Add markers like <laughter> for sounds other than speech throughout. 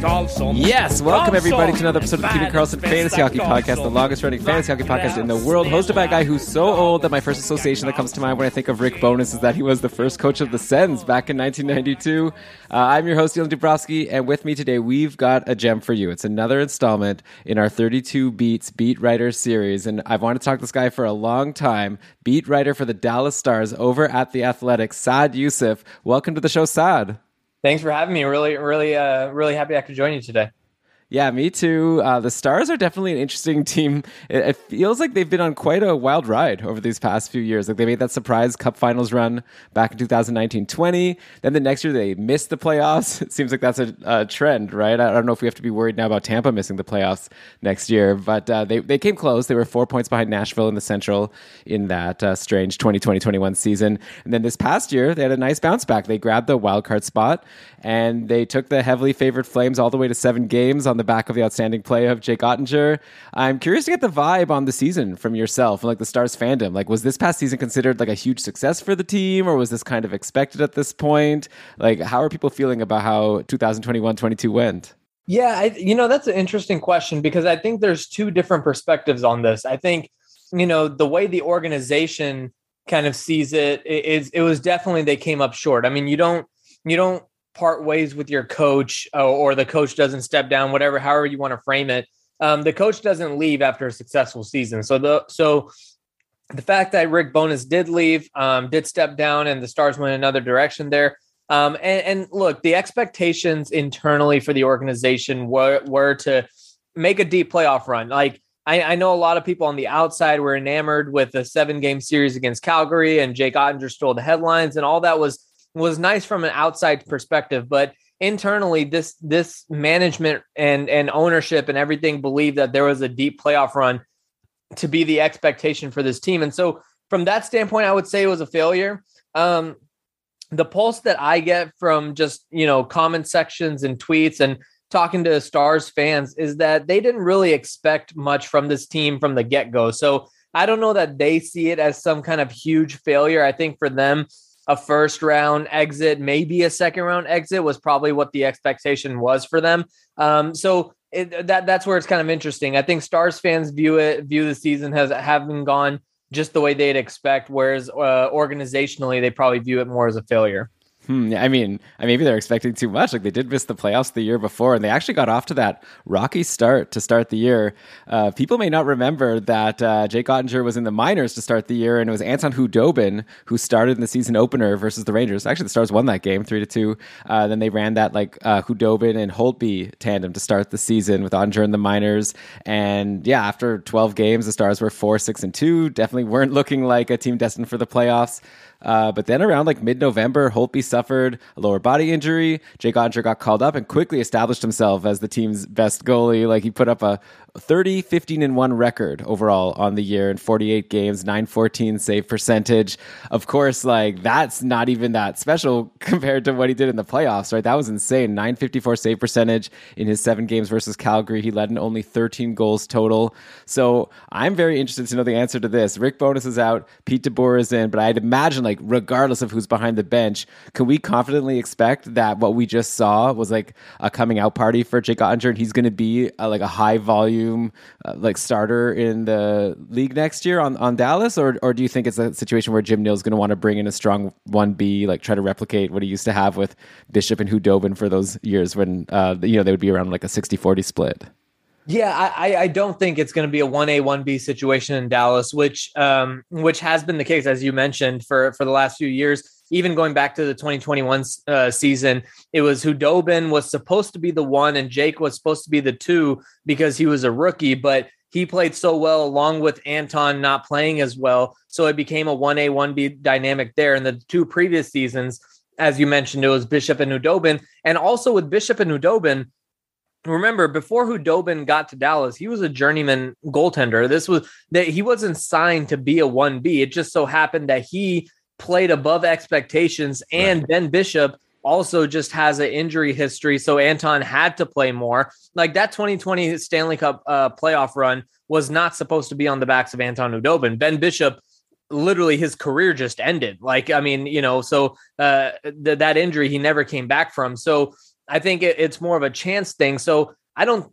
Karlsson. Yes, welcome everybody to another episode of the världens Carlson Fantasy Hockey Podcast, the longest running fantasy hockey podcast in the world, hosted by a guy who's so old that my first association that comes to mind when I think of Rick Bowness is that he was the first coach of the Sens back in 1992. Uh, I'm your host, Dylan Dubrowski, and with me today, we've got a gem for you. It's another installment in our 32 Beats Beat Writer series, and I've wanted to talk to this guy for a long time. Beat writer for the Dallas Stars over at The Athletic, Saad Yousuf. Welcome to the show, Saad. Thanks for having me. Really, really, uh, really happy I could join you today. Yeah, me too. Uh, the Stars are definitely an interesting <laughs> team. It, it feels like they've been on quite a wild ride over these past few years. Like they made that surprise Cup Finals run back in 2019-20. Then the next year they missed the playoffs. <laughs> It seems like that's a, a trend, right? I don't know if we have to be worried now about Tampa missing the playoffs next year, but uh, they they came close. They were four points behind Nashville in the Central in that uh, strange 2020-21 season. And then this past year they had a nice bounce back. They grabbed the wild card spot and they took the heavily favored Flames all the way to seven games on the back of the outstanding play of Jake Oettinger. I'm curious to get the vibe on the season from yourself and like the Stars fandom. Like, was this past season considered like a huge success for the team, or was this kind of expected at this point? Like, how are people feeling about how 2021-22 went? Yeah, I, you know that's an interesting question because I think there's two different perspectives on this. I think you know the way the organization kind of sees it is it was definitely they came up short. I mean, you don't you don't part ways with your coach uh, or the coach doesn't step down, whatever, however you want to frame it. Um, the coach doesn't leave after a successful season. So the so the fact that Rick Bowness did leave, um, did step down, and the Stars went another direction there. Um, and, and look, the expectations internally for the organization were were to make a deep playoff run. Like I, I know a lot of people on the outside were enamored with the seven game series against Calgary, and Jake Oettinger stole the headlines, and all that was was nice from an outside perspective, but internally this this management and and ownership and everything believed that there was a deep playoff run to be the expectation for this team. And so from that standpoint i would say it was a failure. Um the pulse that i get from just you know comment sections and tweets and talking to stars fans is that they didn't really expect much from this team from the get-go. So i don't know that they see it as some kind of huge failure. I think for them a first round exit, maybe a second round exit was probably what the expectation was for them. Um, so it, that that's where it's kind of interesting. I think Stars fans view it view the season has haven't gone just the way they'd expect, whereas uh, organizationally they probably view it more as a failure. Hmm, I mean, maybe they're expecting too much. Like they did miss the playoffs the year before, and they actually got off to that rocky start to start the year. Uh, people may not remember that uh, Jake Oettinger was in the minors to start the year, and it was Anton Khudobin who started in the season opener versus the Rangers. Actually, the Stars won that game three to two. Uh, then they ran that like uh, Khudobin and Holtby tandem to start the season with Oettinger in the minors. And yeah, after 12 games, the Stars were four, six, and two. Definitely weren't looking like a team destined for the playoffs. Uh, but then around like mid-November, Holtby suffered a lower body injury. Jake Oettinger got called up and quickly established himself as the team's best goalie. Like he put up a 30, 15 and 1 record overall on the year in 48 games, 914 save percentage. Of course, like that's not even that special <laughs> compared to what he did in the playoffs, right? That was insane. 954 save percentage in his seven games versus Calgary. He led in only 13 goals total. So I'm very interested to know the answer to this. Rick Bowness is out, Pete DeBoer is in, but I'd imagine like regardless of who's behind the bench, can we confidently expect that what we just saw was like a coming out party for Jake Oettinger and he's going to be a, like a high volume uh, like starter in the league next year on, on Dallas, or or do you think it's a situation where Jim Nill's going to want to bring in a strong one B, like try to replicate what he used to have with Bishop and Khudobin for those years when uh, you know they would be around like a 60-40 split? Yeah, I, I don't think it's going to be a one A one B situation in Dallas, which um, which has been the case as you mentioned for for the last few years. Even going back to the 2021 uh, season, it was Khudobin was supposed to be the one, and Jake was supposed to be the two because he was a rookie, but he played so well along with Anton not playing as well, so it became a one A one B dynamic there. In the two previous seasons, as you mentioned, it was Bishop and Khudobin, and also with Bishop and Khudobin remember before Khudobin got to Dallas, he was a journeyman goaltender. This was that he wasn't signed to be a 1B. It just so happened that he played above expectations and right. Ben Bishop also just has an injury history. So Anton had to play more. Like that 2020 Stanley Cup uh, playoff run was not supposed to be on the backs of Anton Khudobin. Ben Bishop literally his career just ended. Like, I mean, you know, so uh, th- that injury he never came back from. So I think it, it's more of a chance thing. So I don't,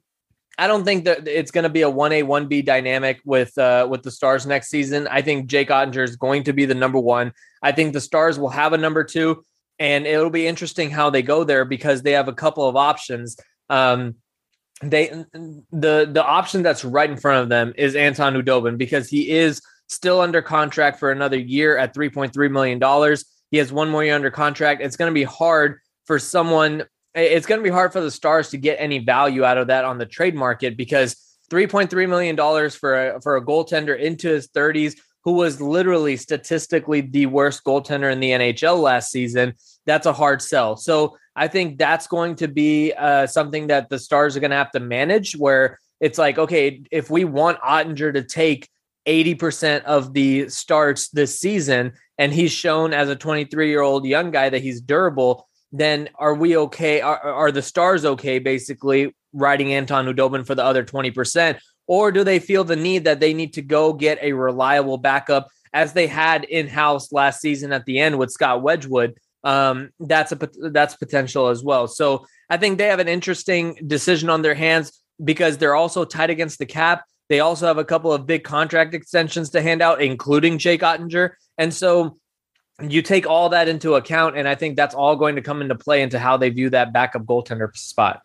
I don't think that it's going to be a one A one B dynamic with uh, with the Stars next season. I think Jake Oettinger is going to be the number one. I think the Stars will have a number two, and it'll be interesting how they go there because they have a couple of options. Um, they the the option that's right in front of them is Anton Khudobin because he is still under contract for another year at $3.3 million. He has one more year under contract. It's going to be hard for someone, it's going to be hard for the Stars to get any value out of that on the trade market because $3.3 million for a, for a goaltender into his 30s who was literally statistically the worst goaltender in the NHL last season, that's a hard sell. So I think that's going to be uh, something that the Stars are going to have to manage where it's like, okay, if we want Oettinger to take 80% of the starts this season and he's shown as a 23 year old young guy that he's durable then are we okay are, are the stars okay basically riding anton Khudobin for the other 20% or do they feel the need that they need to go get a reliable backup as they had in house last season at the end with scott wedgewood um, that's a that's potential as well. So i think they have an interesting decision on their hands because they're also tight against the cap. They also have a couple of big contract extensions to hand out, including Jake Oettinger. And so you take all that into account, and I think that's all going to come into play into how they view that backup goaltender spot.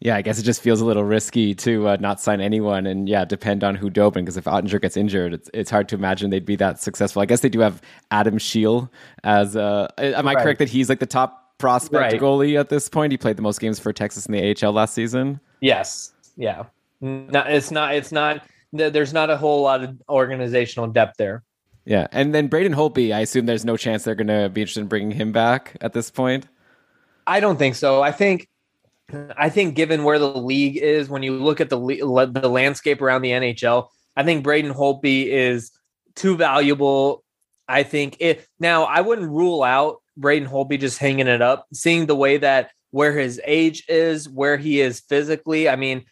Yeah, I guess it just feels a little risky to uh, not sign anyone and yeah, depend on Khudobin because if Oettinger gets injured, it's it's hard to imagine they'd be that successful. I guess they do have Adam Scheel as uh, am I right. correct that he's like the top prospect right. goalie at this point? He played the most games for Texas in the AHL last season. Yes. Yeah. No, it's not. It's not. There's not a whole lot of organizational depth there. Yeah, and then Braden Holtby, I assume there's no chance they're going to be interested in bringing him back at this point. I don't think so. I think, I think given where the league is, when you look at the the landscape around the NHL, I think Braden Holtby is too valuable. I think it now. I wouldn't rule out Braden Holtby just hanging it up, seeing the way that where his age is, where he is physically. I mean,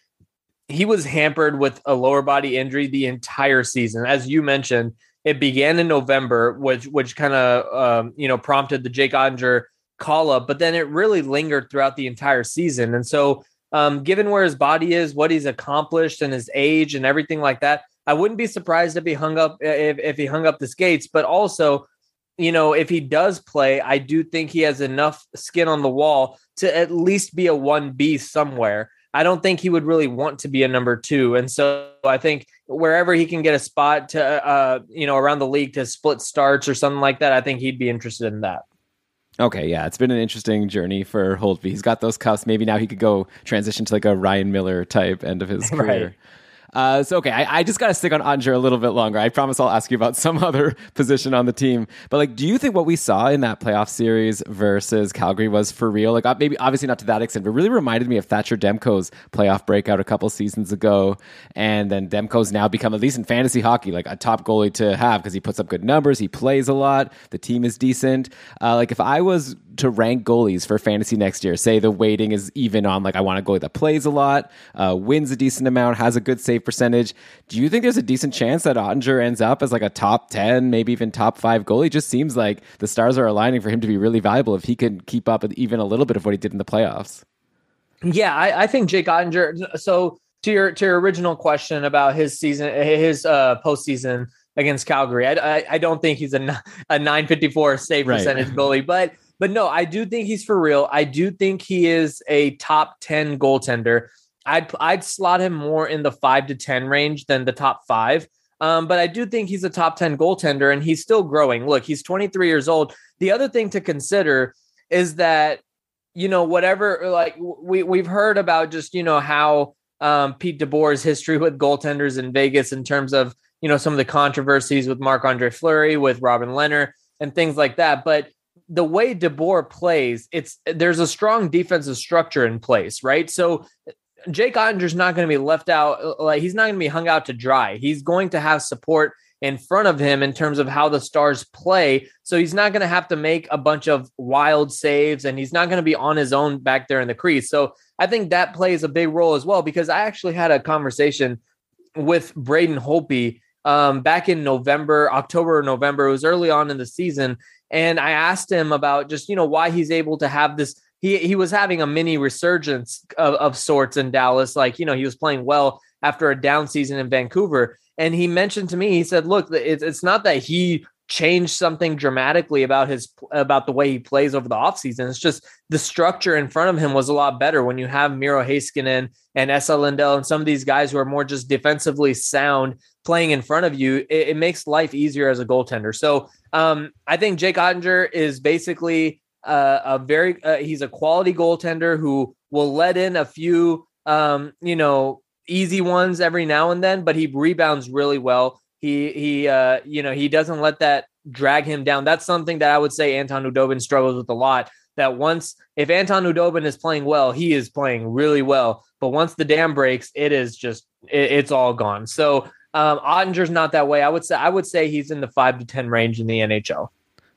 he was hampered with a lower body injury the entire season. As you mentioned, it began in November, which which kind of um, you know prompted the Jake Oettinger call up, but then it really lingered throughout the entire season. And so, um, given where his body is, what he's accomplished, and his age, and everything like that, I wouldn't be surprised if he hung up if if he hung up the skates. But also, you know, if he does play, I do think he has enough skin on the wall to at least be a one B somewhere. I don't think he would really want to be a number two. And so I think wherever he can get a spot to, uh, you know, around the league to split starts or something like that, I think he'd be interested in that. Okay, yeah, it's been an interesting journey for Holtby. He's got those cuffs. Maybe now he could go transition to like a Ryan Miller type end of his <laughs> career. Right. Uh, so okay, I, I just got to stick on Oettinger a little bit longer. I promise I'll ask you about <laughs> some other position on the team. But like, do you think what we saw in that playoff series versus Calgary was for real? Like, maybe obviously not to that extent, but really reminded me of Thatcher Demko's playoff breakout a couple seasons ago. And then Demko's now become at least in fantasy hockey like a top goalie to have because he puts up good numbers, he plays a lot, the team is decent. Uh, like if I was to rank goalies for fantasy next year, say the weighting is even on like I want a goalie that plays a lot, uh, wins a decent amount, has a good save percentage. Do you think there's a decent chance that Oettinger ends up as like a top 10, maybe even top five goalie? It just seems like the stars are aligning for him to be really valuable if he can keep up with even a little bit of what he did in the playoffs. Yeah, I, I think Jake Oettinger. So to your to your original question about his season, his uh, postseason against Calgary, I, I, I don't think he's a a 954 save right. percentage goalie, but but no, I do think he's for real. I do think he is a top 10 goaltender. I'd I'd slot him more in the 5 to 10 range than the top 5. Um, but I do think he's a top 10 goaltender and he's still growing. Look, he's 23 years old. The other thing to consider is that you know whatever like we we've heard about just you know how um, Pete DeBoer's history with goaltenders in Vegas in terms of you know some of the controversies with Marc Andre Fleury, with Robin Lehner, and things like that. But the way DeBoer plays, it's there's a strong defensive structure in place, right? So Jake Oettinger's not going to be left out. Like he's not going to be hung out to dry. He's going to have support in front of him in terms of how the Stars play. So he's not going to have to make a bunch of wild saves and he's not going to be on his own back there in the crease. So I think that plays a big role as well because I actually had a conversation with Braden Holtby um, back in November, October November. It was early on in the season. And I asked him about just, you know, why he's able to have this. He, he was having a mini resurgence of, of sorts in Dallas. Like, you know, he was playing well after a down season in Vancouver. And he mentioned to me, he said, look, it's, it's not that he changed something dramatically about his about the way he plays over the offseason. It's just the structure in front of him was a lot better when you have Miro Heiskanen and Esa Lindell and some of these guys who are more just defensively sound playing in front of you. It, it makes life easier as a goaltender. So um, I think Jake Oettinger is basically uh, a very uh, he's a quality goaltender who will let in a few um, you know easy ones every now and then, but he rebounds really well. He he uh, you know he doesn't let that drag him down. That's something that I would say Anton Khudobin struggles with a lot. That once if Anton Khudobin is playing well, he is playing really well. But once the dam breaks, it is just it, it's all gone. So um, Oettinger's not that way. I would say I would say he's in the five to ten range in the NHL.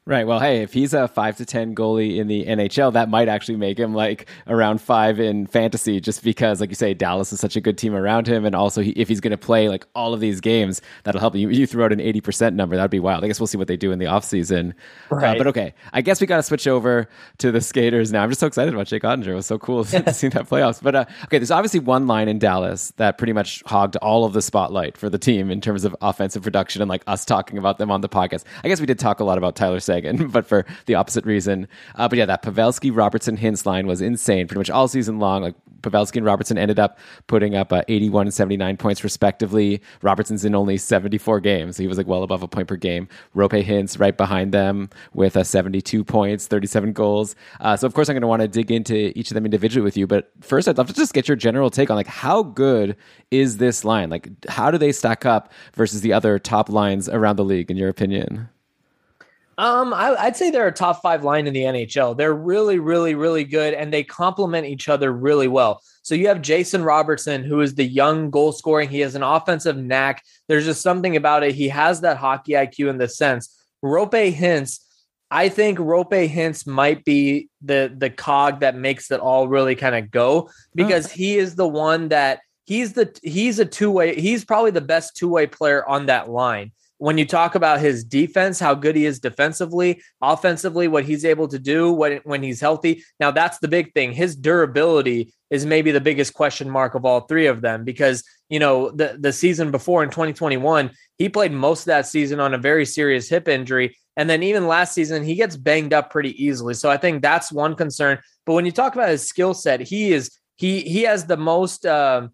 Right. Well, hey, if he's a five to ten goalie in the NHL, that might actually make him like around five in fantasy, just because, like you say, Dallas is such a good team around him, and also he, if he's going to play like all of these games, that'll help you. You threw out an eighty percent number, that'd be wild. I guess we'll see what they do in the offseason. Uh, right. Uh, but okay, I guess we got to switch over to the skaters now. I'm just so excited about Jake Oettinger. It was so cool to <laughs> see that playoffs. But uh, okay, there's obviously one line in Dallas that pretty much hogged all of the spotlight for the team in terms of offensive production and like us talking about them on the podcast. I guess we did talk a lot about Tyler Seguin, <laughs> but for the opposite reason. Uh, but yeah, that Pavelski Robertson Hintz line was insane pretty much all season long. Like Pavelski and Robertson ended up putting up uh, 81 and 79 points respectively. Robertson's in only 74 games. So he was like well above a point per game. Roope Hintz right behind them with uh, 72 points, 37 goals. Uh, so of course I'm going to want to dig into each of them individually with you. But first, I'd love to just get your general take on like how good is this line? Like how do they stack up versus the other top lines around the league in your opinion? Um, I, would say they're a top five line in the NHL. They're really, really, really good, and they complement each other really well. So you have Jason Robertson, who is the young goal scoring. He has an offensive knack. There's just something about it. He has that hockey IQ in the sense. Roope Hintz, I think Roope Hintz might be the the cog that makes it all really kind of go because oh. he is the one that he's the he's a two way. He's probably the best two way player on that line when you talk about his defense, how good he is defensively, offensively, what he's able to do when, when he's healthy. Now, that's the big thing. His durability is maybe the biggest question mark of all three of them because, you know, the, the season before in 2021, he played most of that season on a very serious hip injury. And then even last season, he gets banged up pretty easily. So I think that's one concern. But when you talk about his skill set, he is he he has the most um,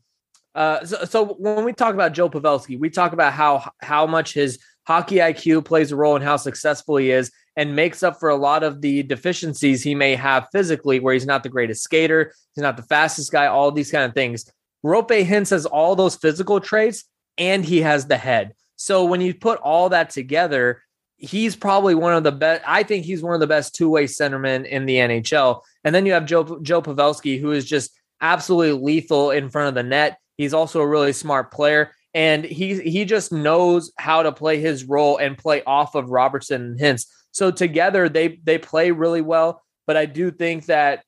uh, so, so, when we talk about Joe Pavelski, we talk about how how much his hockey IQ plays a role in how successful he is and makes up for a lot of the deficiencies he may have physically, where he's not the greatest skater, he's not the fastest guy, all these kind of things. Roope Hintz has all those physical traits and he has the head. So when you put all that together, he's probably one of the best. I think he's one of the best two way centermen in the NHL. And then you have Joe Joe Pavelski, who is just absolutely lethal in front of the net. He's also a really smart player, and he he just knows how to play his role and play off of Robertson and Hintz. So together they they play really well. But I do think that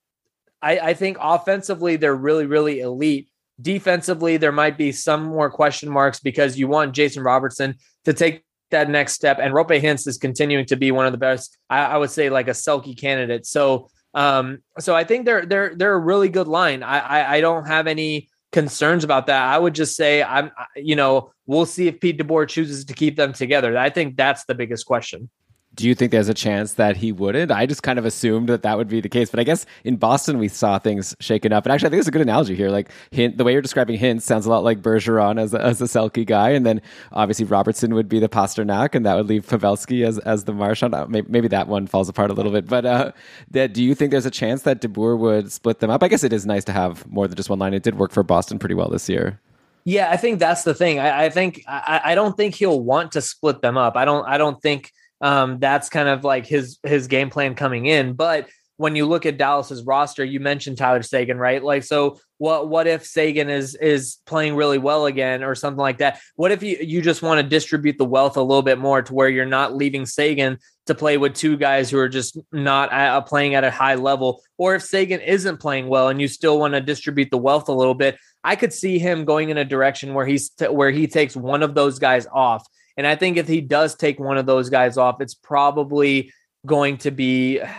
I, I think offensively they're really really elite. Defensively, there might be some more question marks because you want Jason Robertson to take that next step. And Roope Hintz is continuing to be one of the best, I, I would say, like a Selke candidate. So, um, so I think they're they're they're a really good line. I I, I don't have any concerns about that. I would just say I'm you know, we'll see if Pete DeBoer chooses to keep them together. I think that's the biggest question. Do you think there's a chance that he wouldn't? I just kind of assumed that that would be the case, but I guess in Boston we saw things shaken up. And actually, I think it's a good analogy here. Like hint, the way you're describing Hintz sounds a lot like Bergeron as a, as a Selke guy, and then obviously Robertson would be the Pastrnak, and that would leave Pavelski as as the Marchand. Maybe, maybe that one falls apart a little bit, but uh, that do you think there's a chance that DeBoer would split them up? I guess it is nice to have more than just one line. It did work for Boston pretty well this year. Yeah, I think that's the thing. I, I think I, I don't think he'll want to split them up. I don't. I don't think um, that's kind of like his his game plan coming in. But when you look at Dallas's roster, you mentioned Tyler Seguin, right? Like, so what what if Seguin is is playing really well again or something like that? What if you you just want to distribute the wealth a little bit more to where you're not leaving Seguin to play with two guys who are just not uh, playing at a high level, or if Seguin isn't playing well and you still want to distribute the wealth a little bit? I could see him going in a direction where he's t- where he takes one of those guys off, and I think if he does take one of those guys off, it's probably going to be <sighs>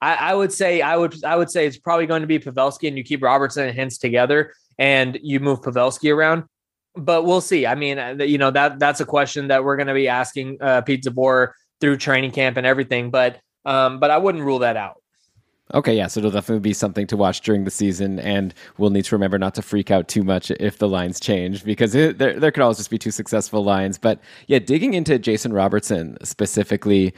I, I, would say I would I would say it's probably going to be Pavelski and you keep Robertson and Hintz together and you move Pavelski around. But we'll see. I mean, uh, you know that that's a question that we're going to be asking uh, Pete DeBoer through training camp and everything. But um, but I wouldn't rule that out. Okay, yeah, so it'll definitely be something to watch during the season, and we'll need to remember not to freak out too much if the lines change because it, there there could always just be two successful lines. But yeah, digging into Jason Robertson specifically,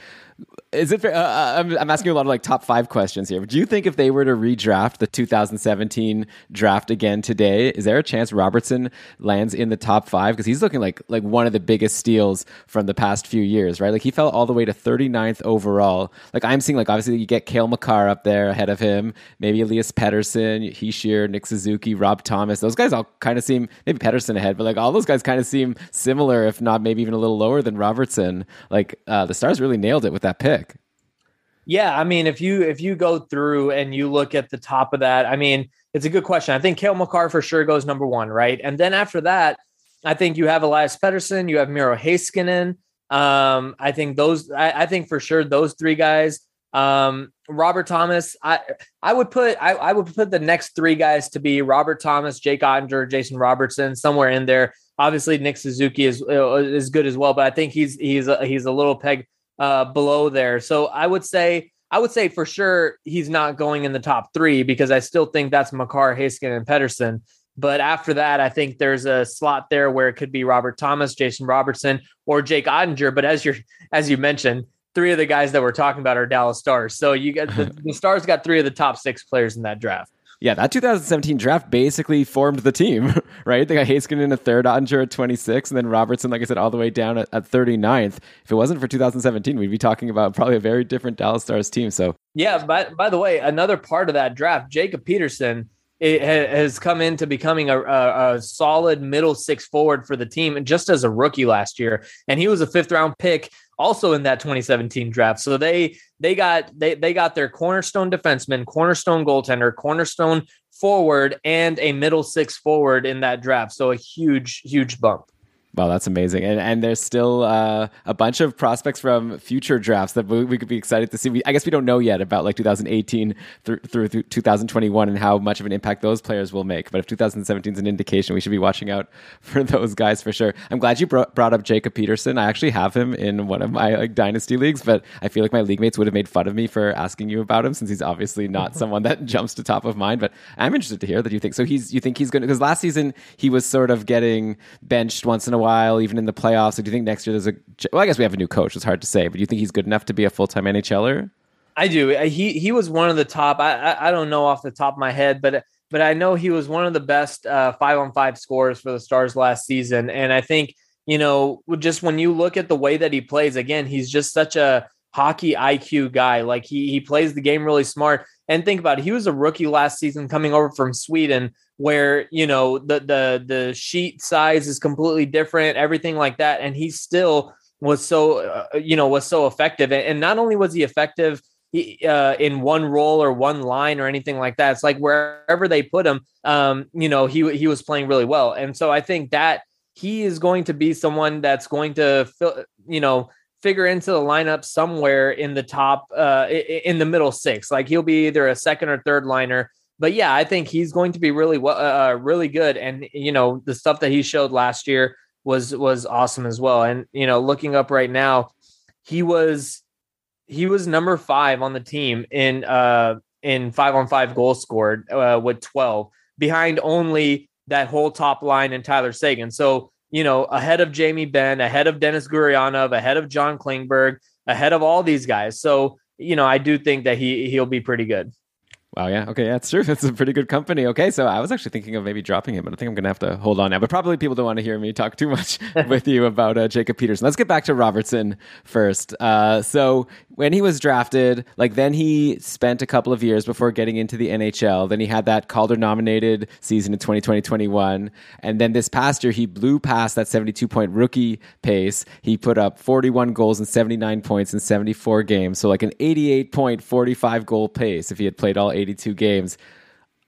is it fair? Uh, uh, I'm, I'm, asking you a lot of like top five questions here. Do you think if they were to redraft the 2017 draft again today, is there a chance Robertson lands in the top five? Because he's looking like like one of the biggest steals from the past few years, right? Like he fell all the way to 39th overall. Like I'm seeing, like obviously you get Cale Makar up there ahead of him, maybe Elias Pettersson, Hischier, Nick Suzuki, Rob Thomas. Those guys all kind of seem maybe Pettersson ahead, but like all those guys kind of seem similar, if not maybe even a little lower than Robertson. Like uh, the Stars really nailed it with that pick. Yeah, I mean, if you if you go through and you look at the top of that, I mean, it's a good question. I think Cale Makar for sure goes number one, right? And then after that, I think you have Elias Pettersson, you have Miro Heiskanen. Um, I think those, I, I, think for sure those three guys. Um, Robert Thomas, I I would put I, I would put the next three guys to be Robert Thomas, Jake Oettinger, Jason Robertson, somewhere in there. Obviously, Nick Suzuki is uh, is good as well, but I think he's he's a, he's a little peg uh, below there. So I would say I would say for sure he's not going in the top three because I still think that's Makar, Heiskanen, and Pettersson. But after that, I think there's a slot there where it could be Robert Thomas, Jason Robertson, or Jake Oettinger. But as you as you mentioned, three of the guys that we're talking about are Dallas Stars. So you get the, <laughs> the Stars got three of the top six players in that draft. Yeah, that 2017 draft basically formed the team, <laughs> right? They got Heiskanen in a third, Oettinger at 26, and then Robertson, like I said, all the way down at, at 39th. If it wasn't for 2017, we'd be talking about probably a very different Dallas Stars team. So, yeah, by, by the way, another part of that draft, Jacob Peterson it has come into becoming a, a, a, solid middle six forward for the team and just as a rookie last year and he was a fifth round pick also in that 2017 draft. So they they got they they got their cornerstone defenseman, cornerstone goaltender, cornerstone forward, and a middle six forward in that draft. So a huge huge bump. Wow, that's amazing. And and there's still uh, a bunch of prospects from future drafts that we, we could be excited to see. We, I guess we don't know yet about like 2018 through, through, through 2021 and how much of an impact those players will make. But if 2017 is an indication, we should be watching out <laughs> for those guys for sure. I'm glad you brought, brought up Jacob Peterson. I actually have him in one of my like dynasty leagues, but I feel like my league mates would have made fun of me for asking you about him since he's obviously not <laughs> someone that jumps to top of mind. But I'm interested to hear that you think so. He's you think he's going to because last season he was sort of getting benched once in a while, even in the playoffs? Do you think next year there's a? Well, I guess we have a new coach. It's hard to say, but do you think he's good enough to be a full time NHLer? I do. He he was one of the top. I, I, I don't know off the top of my head, but but I know he was one of the best uh, five on five scorers for the Stars last season. And I think you know just when you look at the way that he plays, again, he's just such a hockey IQ guy. Like he he plays the game really smart. And think about it, he was a rookie last season coming over from Sweden where you know the the the sheet size is completely different everything like that. And he still was so uh, you know was so effective. And, not only was he effective uh, in one role or one line or anything like that it's like wherever they put him um you know he he was playing really well. And so i think that he is going to be someone that's going to fill you know figure into the lineup somewhere in the top uh in the middle six like he'll be either a second or third liner but yeah, I think he's going to be really uh, uh, really good. And you know, the stuff that he showed last year was was awesome as well. And you know, looking up right now, he was he was number five on the team in uh in five on five goals scored uh, with twelve, behind only that whole top line and Tyler Seguin. So you know, ahead of Jamie Benn, ahead of Denis Gurianov, ahead of John Klingberg, ahead of all these guys. So you know, I do think that he he'll be pretty good. Wow, yeah. Okay, yeah, that's true. <laughs> That's a pretty good company. Okay, so I was actually thinking of maybe dropping him, but I think I'm going to have to hold on now. But probably people don't want to hear me talk too much <laughs> with you about uh, Jacob Peterson. Let's get back to Robertson first. Uh, so when he was drafted, like then he spent a couple of years before getting into the NHL. Then he had that Calder nominated season in 2020 21. And then this past year, he blew past that 72 point rookie pace. He put up 41 goals and 79 points in 74 games. So like an 88.45 goal pace if he had played all 82 games.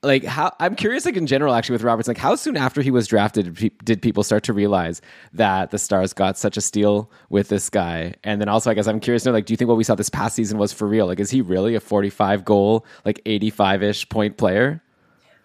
Like how I'm curious, like in general, actually with Roberts, like how soon after he was drafted did people start to realize that the Stars got such a steal with this guy? And then also, I guess I'm curious to know, like, do you think what we saw this past season was for real? Like, is he really a 45 goal, like 85 ish point player?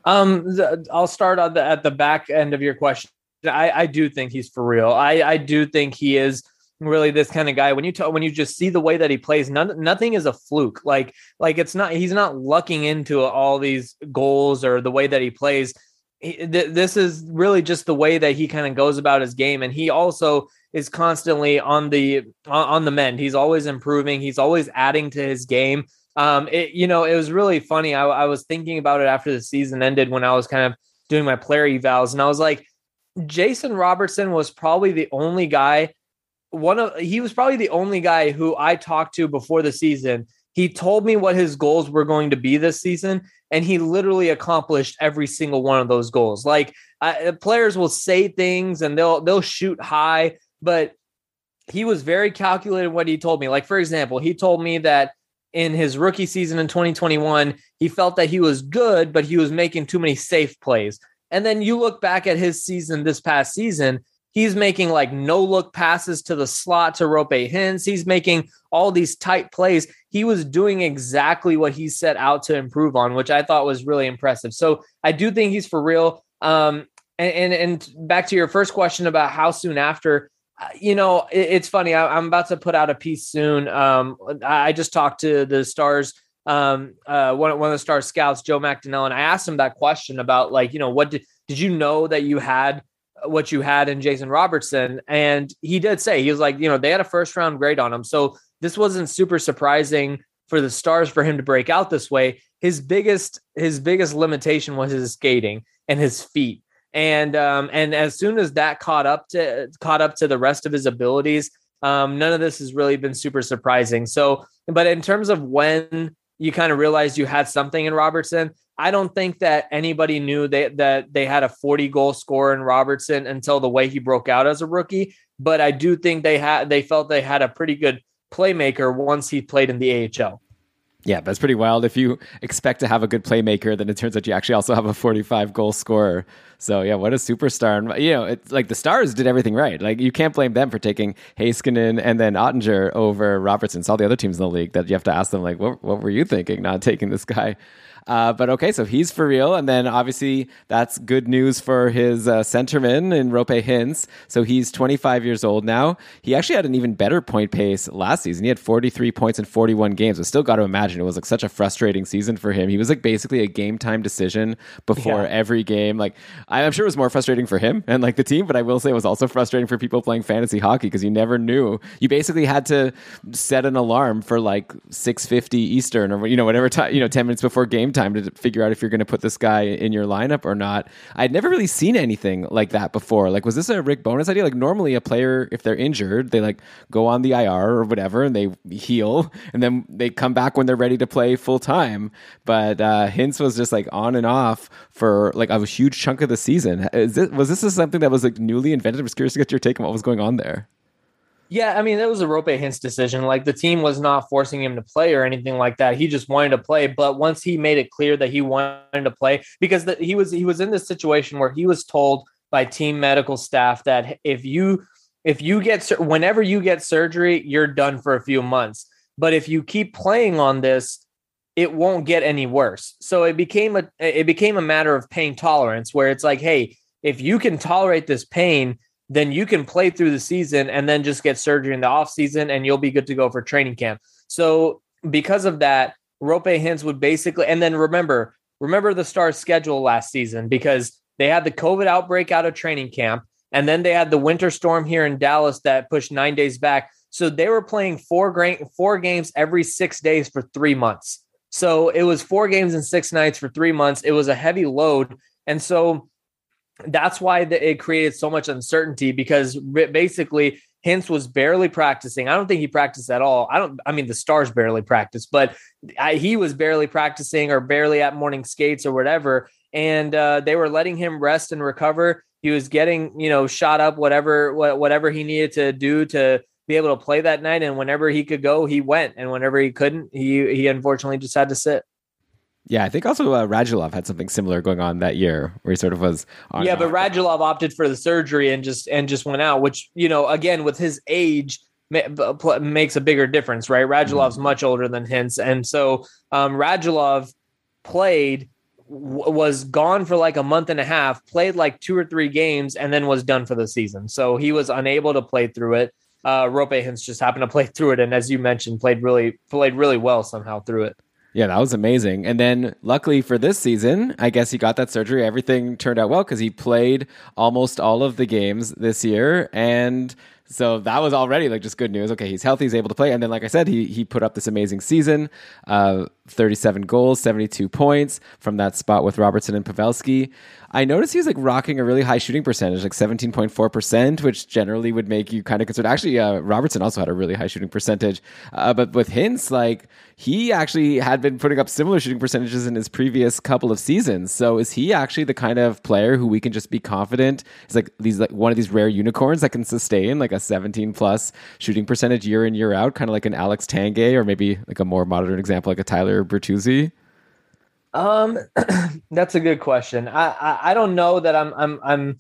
Um, I'll start at the, at the back end of your question. I, I do think he's for real. I, I do think he is really this kind of guy. When you talk when you just see the way that he plays none, nothing is a fluke. Like like it's not he's not lucking into all these goals or the way that he plays. He, th- this is really just the way that he kind of goes about his game and he also is constantly on the on the mend. He's always improving. He's always adding to his game. Um it you know it was really funny. I, I was thinking about it after the season ended when i was kind of doing my player evals and i was like jason robertson was probably the only guy one of he was probably the only guy who I talked to before the season. He told me what his goals were going to be this season, and he literally accomplished every single one of those goals. Like I, uh, players will say things and they'll they'll shoot high, but he was very calculated what he told me. Like for example, he told me that in his rookie season in 2021, he felt that he was good, but he was making too many safe plays. And then you look back at his season this past season, He's making like no look passes to the slot to Roope Hintz. He's making all these tight plays. He was doing exactly what he set out to improve on, which I thought was really impressive. So I do think he's for real. Um, and, and, and back to your first question about how soon after, uh, you know, it, it's funny. I, am about to put out a piece soon. Um, I just talked to the stars um uh one, one of the star scouts joe mcdonnell and i asked him that question about like you know what did did you know that you had what you had in Jason Robertson. And he did say, he was like, you know, they had a first round grade on him. So this wasn't super surprising for the stars for him to break out this way. His biggest, his biggest limitation was his skating and his feet. And um, and as soon as that caught up to caught up to the rest of his abilities, um, none of this has really been super surprising. So, but in terms of when you kind of realized you had something in Robertson, I don't think that anybody knew they, that they had a 40 goal scorer in Robertson until the way he broke out as a rookie. But I do think they had they felt they had a pretty good playmaker once he played in the AHL. Yeah, that's pretty wild. If you expect to have a good playmaker, then it turns out you actually also have a 45 goal scorer. So yeah, what a superstar! And you know, it's like the Stars did everything right. Like you can't blame them for taking Heiskanen and then Oettinger over Robertson. It's all the other teams in the league that you have to ask them like, what, what were you thinking not taking this guy? Uh, but okay, so he's for real. And then obviously that's good news for his uh, centerman in Roope Hintz. So he's 25 years old now. He actually had an even better point pace last season. He had 43 points in 41 games. I still got to imagine it was like such a frustrating season for him. He was like basically a game time decision before yeah. every game. Like I'm sure it was more frustrating for him and like the team, but I will say it was also frustrating for people playing fantasy hockey because you never knew. You basically had to set an alarm for like 6:50 Eastern or you know whatever time, you know 10 minutes before game time to figure out if you're going to put this guy in your lineup or not. I'd never really seen anything like that before. Like, was this a Rick Bowness idea? Like, normally a player, if they're injured, they like go on the IR or whatever and they heal and then they come back when they're ready to play full time. But uh, Hintz was just like on and off for like a huge chunk of the season. Is this, was this something that was like newly invented? I was curious to get your take on what was going on there. Yeah, I mean, that was a Roope Hintz decision. Like the team was not forcing him to play or anything like that. He just wanted to play. But once he made it clear that he wanted to play, because the, he was he was in this situation where he was told by team medical staff that if you if you get whenever you get surgery, you're done for a few months. But if you keep playing on this, it won't get any worse. So it became a it became a matter of pain tolerance, where it's like, hey, if you can tolerate this pain then you can play through the season and then just get surgery in the off season and you'll be good to go for training camp. So because of that, Roope Hintz would basically, and then remember, remember the Stars schedule last season because they had the COVID outbreak out of training camp, and then they had the winter storm here in Dallas that pushed nine days back. So they were playing four gra- four games every six days for three months. So it was four games and six nights for three months. It was a heavy load. And so that's why it created so much uncertainty because basically Hintz was barely practicing. I don't think he practiced at all. I don't, I mean, the stars barely practiced, but I, he was barely practicing or barely at morning skates or whatever. And uh, they were letting him rest and recover. He was getting, you know, shot up, whatever, whatever he needed to do to be able to play that night. And whenever he could go, he went. And whenever he couldn't, he, he unfortunately just had to sit. Yeah, I think also uh, Radulov had something similar going on that year, where he sort of was. yeah, but Radulov opted for the surgery and just and just went out, which you know, again with his age ma- makes a bigger difference, right? Radulov's mm-hmm. much older than Hintz, and so um, Radulov played w- was gone for like a month and a half, played like two or three games, and then was done for the season. So he was unable to play through it. Uh, Roope Hintz just happened to play <laughs> through it, and as you mentioned, played really played really well somehow through it. Yeah, that was amazing. And then, luckily for this season, I guess he got that surgery. Everything turned out well because he played almost all of the games this year. And so that was already like just good news. Okay, he's healthy, he's able to play. And then, like I said, he he put up this amazing season, uh, 37 goals, 72 points from that spot with Robertson and Pavelski. I noticed he was like rocking a really high shooting percentage, like 17.4%, which generally would make you kind of concerned. Actually, uh, Robertson also had a really high shooting percentage. Uh, but with Hintz, like he actually had been putting up similar shooting percentages in his previous couple of seasons. So is he actually the kind of player who we can just be confident is like these like one of these rare unicorns that can sustain like a 17 plus shooting percentage year in year out, kind of like an Alex Tanguay or maybe like a more modern example like a Tyler Bertuzzi? Um, <clears throat> that's a good question. I, I, I don't know that I'm I'm I'm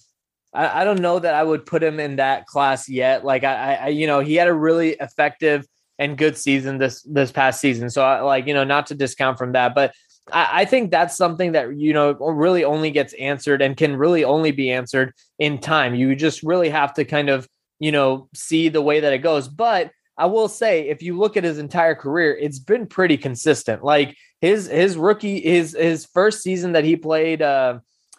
I, I don't know that I would put him in that class yet. Like I, I you know he had a really effective and good season this this past season. So I, like you know not to discount from that, but I think that's something that you know really only gets answered and can really only be answered in time. You just really have to kind of you know see the way that it goes, but. I will say, if you look at his entire career, it's been pretty consistent. Like his his rookie his his first season that he played uh,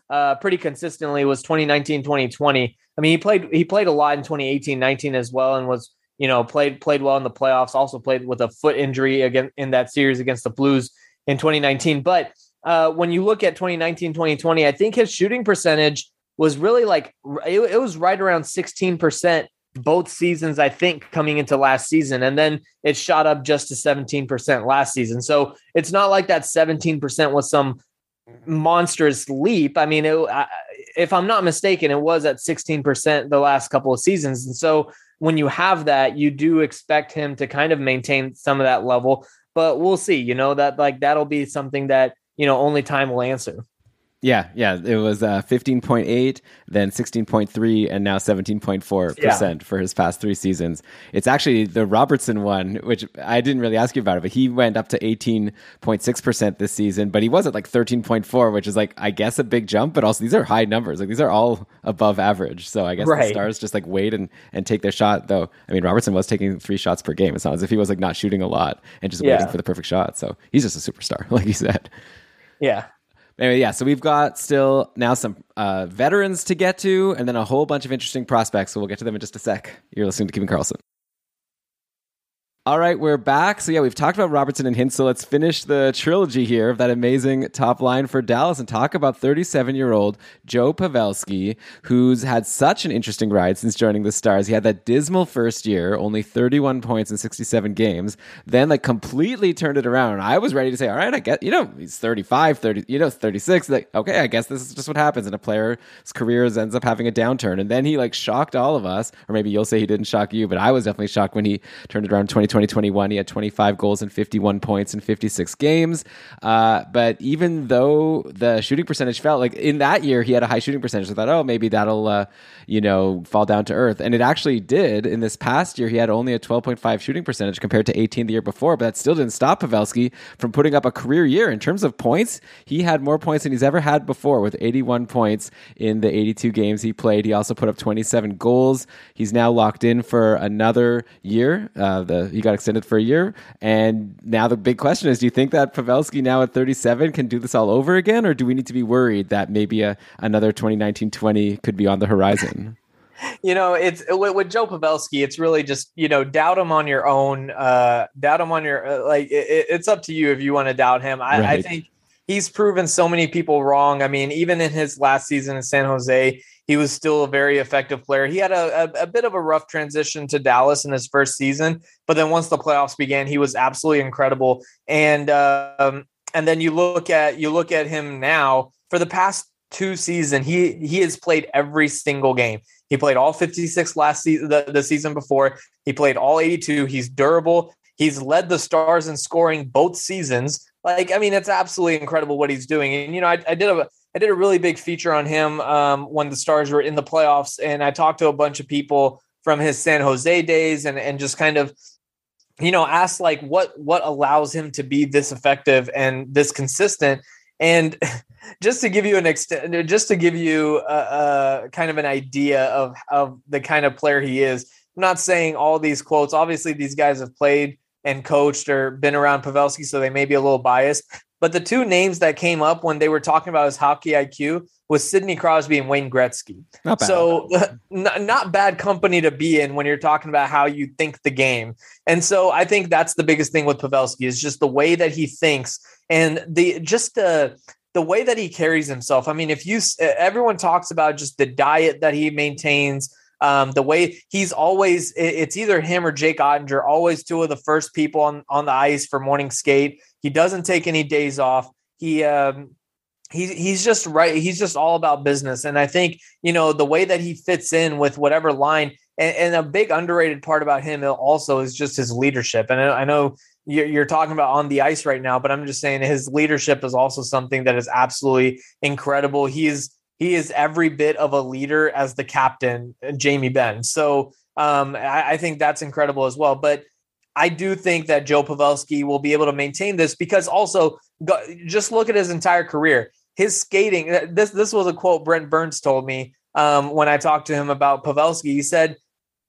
uh, pretty consistently was 2019 2020 i mean he played he played a lot in 2018 19 as well and was you know played played well in the playoffs also played with a foot injury again in that series against the blues in 2019 but uh, when you look at 2019 2020 i think his shooting percentage was really like it, it was right around 16% both seasons, I think, coming into last season. And then it shot up just to 17% last season. So it's not like that 17% was some monstrous leap. I mean, it, I, if I'm not mistaken, it was at 16% the last couple of seasons. And so when you have that, you do expect him to kind of maintain some of that level. But we'll see, you know, that like that'll be something that, you know, only time will answer. Yeah, yeah. It was uh, 15.8, then 16.3, and now 17.4% for his past three seasons. It's actually the Robertson one, which I didn't really ask you about it, but he went up to 18.6% this season, but he was at like 13.4, which is like, I guess, a big jump, but also these are high numbers. Like these are all above average. So I guess right. the Stars just like wait and, and take their shot, though. I mean, Robertson was taking three shots per game. It's not as if he was like not shooting a lot and just yeah. waiting for the perfect shot. So he's just a superstar, <laughs> like you said. Yeah. Anyway, yeah, so we've got still now some uh, veterans to get to, and then a whole bunch of interesting prospects. So we'll get to them in just a sec. You're listening to Keeping Karlsson. All right, we're back. So yeah, we've talked about Robertson and Hintz. So let's finish the trilogy here of that amazing top line for Dallas and talk about 37-year-old Joe Pavelski, who's had such an interesting ride since joining the Stars. He had that dismal first year, only 31 points in 67 games, then like completely turned it around. And I was ready to say, all right, I get, you know, he's 35, 30, you know, 36. Like, okay, I guess this is just what happens in a player's career ends up having a downturn. And then he like shocked all of us, or maybe you'll say he didn't shock you, but I was definitely shocked when he turned it around 20 2021. He had 25 goals and 51 points in 56 games. Uh, but even though the shooting percentage fell, like in that year, he had a high shooting percentage. I thought, oh, maybe that'll, uh, you know, fall down to earth. And it actually did. In this past year, he had only a 12.5 shooting percentage compared to 18 the year before. But that still didn't stop Pavelski from putting up a career year. In terms of points, he had more points than he's ever had before with 81 points in the 82 games he played. He also put up 27 goals. He's now locked in for another year. Uh, the, he got extended for a year. And now the big question is do you think that Pavelski now at 37 can do this all over again? Or do we need to be worried that maybe a, another 2019 20 could be on the horizon? <laughs> you know, it's with, with, Joe Pavelski. It's really just you know doubt him on your own. Uh, doubt him on your uh, like. It, it's up to you if you want to doubt him. I, right. I think he's proven so many people wrong. I mean, even in his last season in San Jose, he was still a very effective player. He had a, a, a, bit of a rough transition to Dallas in his first season, but then once the playoffs began, he was absolutely incredible. And um, and then you look at you look at him now for the past two season, he he has played every single game. He played all 56 last season, the, the season before. He played all 82. He's durable. He's led the Stars in scoring both seasons. Like, I mean, it's absolutely incredible what he's doing. And you know, I, I did a I did a really big feature on him um, when the Stars were in the playoffs, and I talked to a bunch of people from his San Jose days, and and just kind of you know asked like what what allows him to be this effective and this consistent and <laughs> just to give you an extent, just to give you a, a, kind of an idea of of the kind of player he is. I'm not saying all these quotes. Obviously, these guys have played and coached or been around Pavelski, so they may be a little biased. But the two names that came up when they were talking about his hockey IQ was Sidney Crosby and Wayne Gretzky. Not so <laughs> not, not bad company to be in when you're talking about how you think the game. And so I think that's the biggest thing with Pavelski is just the way that he thinks and the just the the way that he carries himself. I mean, if you everyone talks about just the diet that he maintains, um, the way he's always it's either him or Jake Oettinger, always two of the first people on on the ice for morning skate. He doesn't take any days off. He um, he's he's just right. He's just all about business, and I think you know the way that he fits in with whatever line. And, and a big underrated part about him also is just his leadership. And I, I know you're talking about on the ice right now, but I'm just saying his leadership is also something that is absolutely incredible. He is he is every bit of a leader as the captain, Jamie Benn. So um, I, I, think that's incredible as well. But I do think that Joe Pavelski will be able to maintain this because also just look at his entire career. His skating. This this was a quote Brent Burns told me um, when I talked to him about Pavelski. He said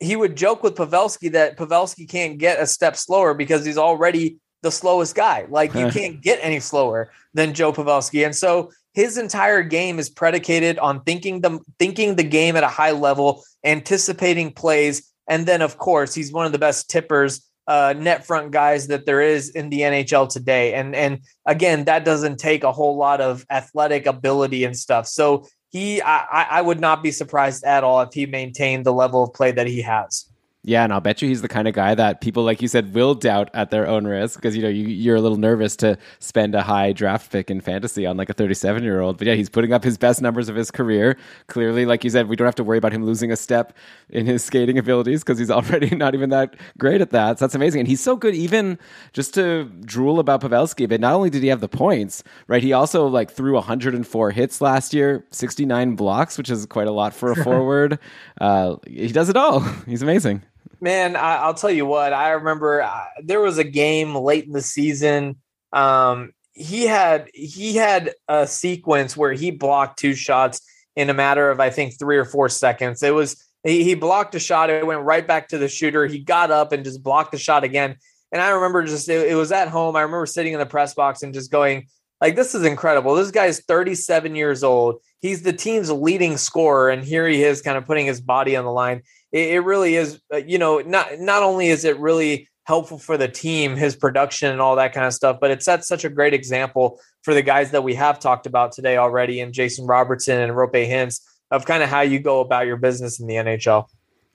he would joke with Pavelski that Pavelski can't get a step slower because he's already the slowest guy. Like you <laughs> can't get any slower than Joe Pavelski. And so his entire game is predicated on thinking the thinking the game at a high level, anticipating plays, and then of course he's one of the best tippers, uh, net front guys that there is in the NHL today. And and again, that doesn't take a whole lot of athletic ability and stuff. So he I, I would not be surprised at all if he maintained the level of play that he has. Yeah, and I'll bet you he's the kind of guy that people, like you said, will doubt at their own risk because you know you, you're a little nervous to spend a high draft pick in fantasy on like a 37 year old. But yeah, he's putting up his best numbers of his career. Clearly, like you said, we don't have to worry about him losing a step in his skating abilities because he's already <laughs> not even that great at that. So that's amazing, and he's so good. Even just to drool about Pavelski, but not only did he have the points, right? He also like threw 104 hits last year, 69 blocks, which is quite a lot for a <laughs> forward. Uh, he does it all. <laughs> He's amazing. Man, I, will tell you what. I remember uh, there was a game late in the season. Um, he had he had a sequence where he blocked two shots in a matter of I think three or four seconds. It was he, he blocked a shot. It went right back to the shooter. He got up and just blocked the shot again. And I remember just it, it was at home. I remember sitting in the press box and just going like, "This is incredible." This guy's 37 years old. He's the team's leading scorer, and here he is, kind of putting his body on the line it, it really is. Uh, you know, not not only is it really helpful for the team, his production and all that kind of stuff. But it sets such a great example for the guys that we have talked about today already, and Jason Robertson and Roope Hintz of kind of how you go about your business in the NHL.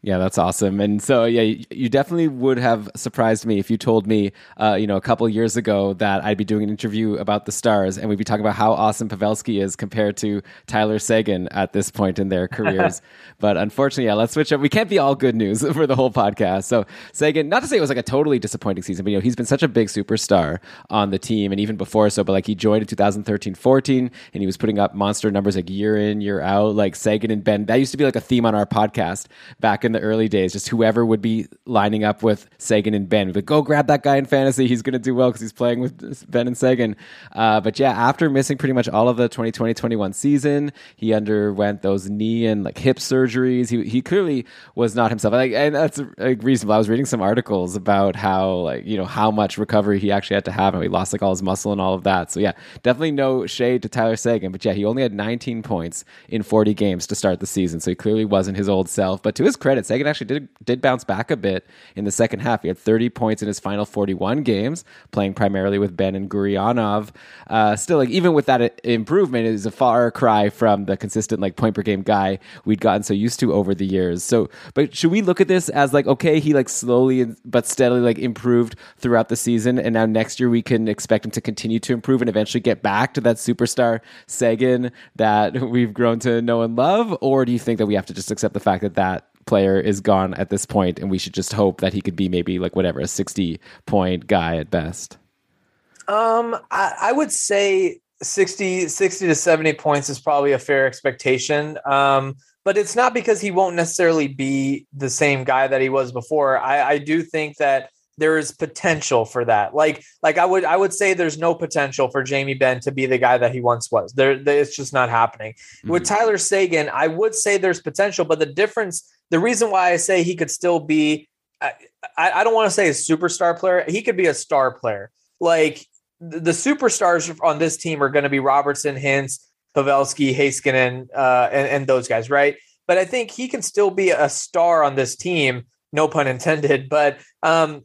Yeah, that's awesome. And so, yeah, you, definitely would have surprised me if you told me, uh, you know, a couple years ago that I'd be doing an interview about the Stars and we'd be talking about how awesome Pavelski is compared to Tyler Seguin at this point in their careers. <laughs> but unfortunately, yeah, let's switch up. We can't be all good news <laughs> for the whole podcast. So Seguin, not to say it was like a totally disappointing season, but you know, he's been such a big superstar on the team and even before so. But like he joined in 2013-14 and he was putting up monster numbers like year in year out. Like Seguin and Benn, that used to be like a theme on our podcast back in the early days, just whoever would be lining up with Seguin and Benn, but go grab that guy in fantasy. He's going to do well because he's playing with Benn and Seguin. Uh, but yeah, after missing pretty much all of the 2020-21 season, he underwent those knee and like hip surgeries. He he clearly was not himself. Like, and that's like, reasonable. I was reading some articles about how like you know how much recovery he actually had to have, and he lost like all his muscle and all of that. So yeah, definitely no shade to Tyler Seguin, but yeah, he only had 19 points in 40 games to start the season, so he clearly wasn't his old self. But to his credit, Seguin actually did did bounce back a bit in the second half. He had 30 points in his final 41 games, playing primarily with Benn and Gurianov. Uh, still, like even with that improvement, is a far cry from the consistent like point per game guy we'd gotten so used to over the years. So, but should we look at this as like okay, he like slowly but steadily like improved throughout the season, and now next year we can expect him to continue to improve and eventually get back to that superstar Seguin that we've grown to know and love, or do you think that we have to just accept the fact that that player is gone at this point, and we should just hope that he could be maybe like whatever a sixty point guy at best. Um, I, I, would say 60, 60 to 70 points is probably a fair expectation. Um, but it's not because he won't necessarily be the same guy that he was before. I, I do think that there is potential for that. Like, like I would, I would say there's no potential for Jamie Benn to be the guy that he once was. There, it's just not happening. Mm-hmm. With Tyler Seguin, I would say there's potential, but the difference, the reason why I say he could still be, I, I don't want to say a superstar player. He could be a star player. Like the superstars on this team are going to be Robertson, Hintz, Pavelski, Heiskanen, uh, and, and those guys, right? But I think he can still be a star on this team, no pun intended. But um,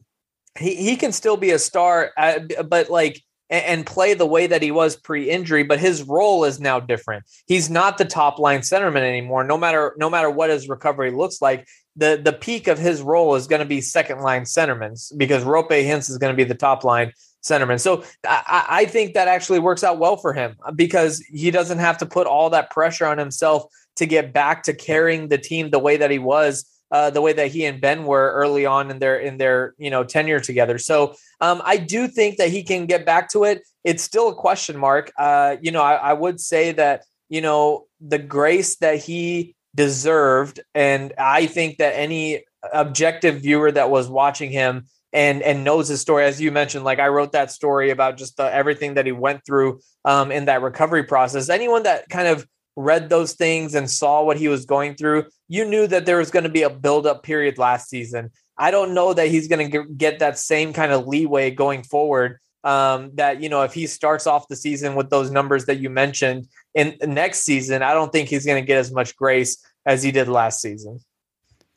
he he can still be a star, uh, but like and, play the way that he was pre-injury. But his role is now different. He's not the top line centerman anymore. No matter no matter what his recovery looks like, the the peak of his role is going to be second line centerman because Roope Hintz is going to be the top line centerman. So I, I think that actually works out well for him because he doesn't have to put all that pressure on himself to get back to carrying the team the way that he was. Uh, the way that he and Benn were early on in their in their you know tenure together, so um, I do think that he can get back to it. It's still a question mark. Uh, you know, I, I would say that you know the grace that he deserved, and I think that any objective viewer that was watching him and and knows his story as you mentioned like i wrote that story about just the, everything that he went through um, in that recovery process anyone that kind of read those things and saw what he was going through you knew that there was going to be a build up period last season i don't know that he's going to get that same kind of leeway going forward um, that you know if he starts off the season with those numbers that you mentioned in next season i don't think he's going to get as much grace as he did last season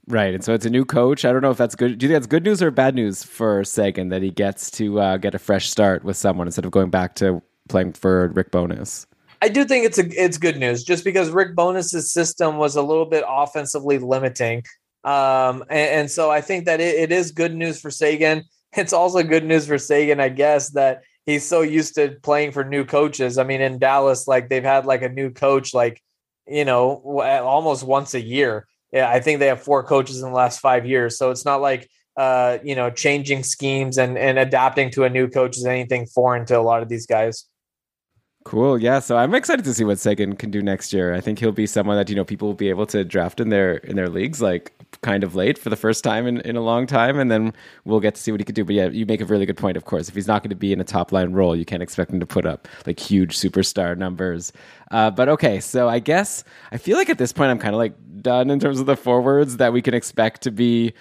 Right, and so it's a new coach. I don't know if that's good. Do you think that's good news or bad news for Seguin that he gets to uh, get a fresh start with someone instead of going back to playing for Rick Bowness? I do think it's a it's good news just because Rick Bowness's system was a little bit offensively limiting, um, and, and, so I think that it, it is good news for Seguin. <laughs> It's also good news for Seguin, I guess, that he's so used to playing for new coaches. I mean, in Dallas, like they've had like a new coach, like you know, almost once a year yeah, I think they have four coaches in the last five years. So it's not like uh, you know, changing schemes and and adapting to a new coach is anything foreign to a lot of these guys. Cool. Yeah. So I'm excited to see what Seguin can do next year. I think he'll be someone that, you know, people will be able to draft in their in their leagues like kind of late for the first time in, in a long time. And then we'll get to see what he could do. But yeah, you make a really good point, of course. If he's not going to be in a top line role, you can't expect him to put up like huge superstar numbers. Uh, but okay, so I guess I feel like at this point I'm kind of like done in terms of the forwards that we can expect to be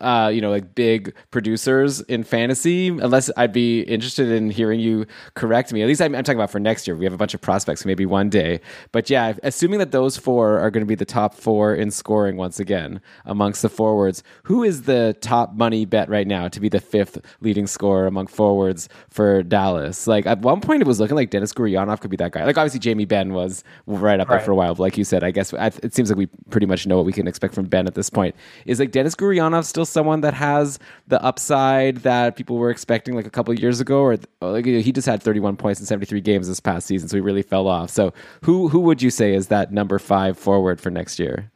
uh, you know, like big producers in fantasy, unless I'd be interested in hearing you correct me. At least I'm, I'm, talking about for next year. We have a bunch of prospects, maybe one day. But yeah, assuming that those four are going to be the top four in scoring once again amongst the forwards, who is the top money bet right now to be the fifth leading scorer among forwards for Dallas? Like at one point, it was looking like Denis Gurianov could be that guy. Like obviously, Jamie Benn was right up right. there for a while. But like you said, I guess it seems like we pretty much know what we can expect from Benn at this point. Is like Denis Gurianov still someone that has the upside that people were expecting like a couple years ago, or like he just had 31 points in 73 games this past season, so he really fell off. So who who would you say is that number five forward for next year?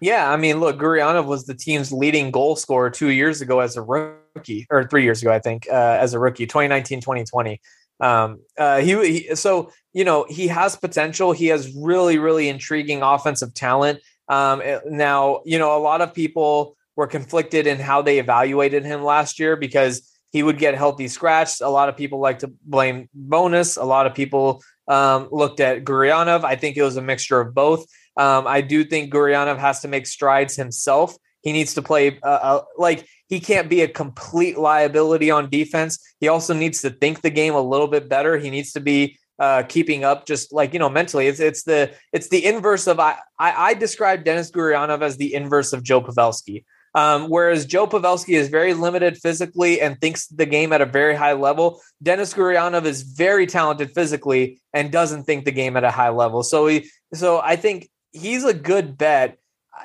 Yeah, I mean, look, Gurianov was the team's leading goal scorer two years ago as a rookie, or three years ago, I think, uh, as a rookie, 2019, 2020. Um, uh, he, he, so you know he has potential. He has really, really intriguing offensive talent. Um, now, you know, a lot of people were conflicted in how they evaluated him last year because he would get healthy scratched. A lot of people like to blame Bowness. A lot of people um, looked at Gurianov. I think it was a mixture of both. Um, I do think Gurianov has to make strides himself. He needs to play uh, uh, like he can't be a complete liability on defense. He also needs to think the game a little bit better. He needs to be uh, keeping up, just like you know, mentally. It's it's the it's the inverse of I I, I describe Denis Gurianov as the inverse of Joe Pavelski. Um, whereas Joe Pavelski is very limited physically and thinks the game at a very high level, Denis Gurianov is very talented physically and doesn't think the game at a high level. So he, so I think he's a good bet.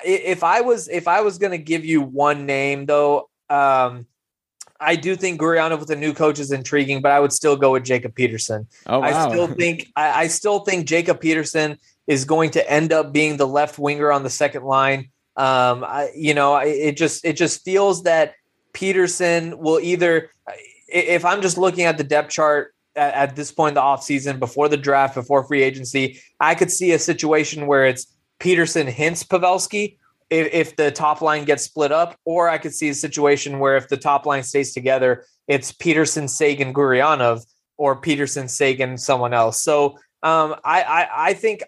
If I was if I was going to give you one name though, um, I do think Gurianov with a new coach is intriguing, but I would still go with Jacob Peterson. Oh, wow. I still <laughs> think I, I still think Jacob Peterson is going to end up being the left winger on the second line. Um, I, you know, it just it just feels that Peterson will either, if I'm just looking at the depth chart at, at this point in the offseason, before the draft, before free agency, I could see a situation where it's Peterson Hintz Pavelski if, if the top line gets split up, or I could see a situation where if the top line stays together, it's Peterson, Seguin, Gurianov, or Peterson, Seguin, someone else. So um, I, I, I think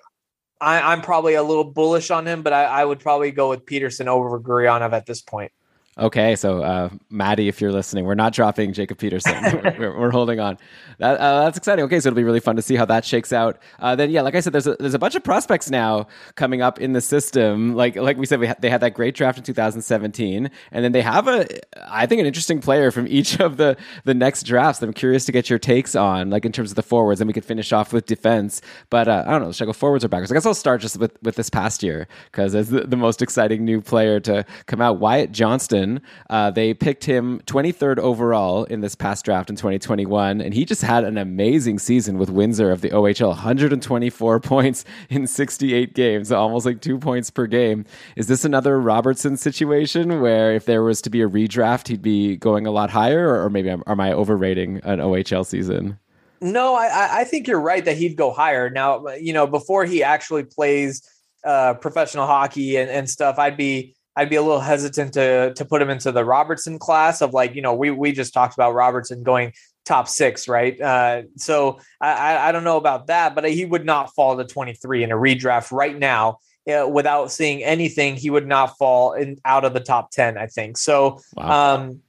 I, am probably a little bullish on him, but I, I, would probably go with Peterson over Gurianov at this point. Okay, so uh, Maddie, if you're listening, we're not dropping Jacob Peterson. <laughs> we're, we're, holding on. That, uh, that's exciting. Okay, so it'll be really fun to see how that shakes out. Uh, then, yeah, like I said, there's a, there's a bunch of prospects now coming up in the system. Like like we said, we ha- they had that great draft in 2017, and then they have a, I think, an interesting player from each of the the next drafts. I'm curious to get your takes on, like in terms of the forwards, and we could finish off with defense. But uh, I don't know, should I go forwards or backwards? I guess I'll start just with with this past year because as the, the most exciting new player to come out, Wyatt Johnston. Uh, they picked him 23rd overall in this past draft in 2021, and he just had an amazing season with Windsor of the OHL 124 <laughs> points in 68 games, almost like two points per game. Is this another Robertson situation where if there was to be a redraft, he'd be going a lot higher, or, or maybe am, am I overrating an OHL season? No, I, I think you're right that he'd go higher. Now, you know, before he actually plays uh, professional hockey and, and stuff, I'd be I'd be a little hesitant to to put him into the Robertson class of like you know we we just talked about Robertson going top six, right? Uh, so I I don't know about that, but he would not fall to 23 in a redraft right now. Uh, without seeing anything, he would not fall in out of the top 10, I think. So, wow. um,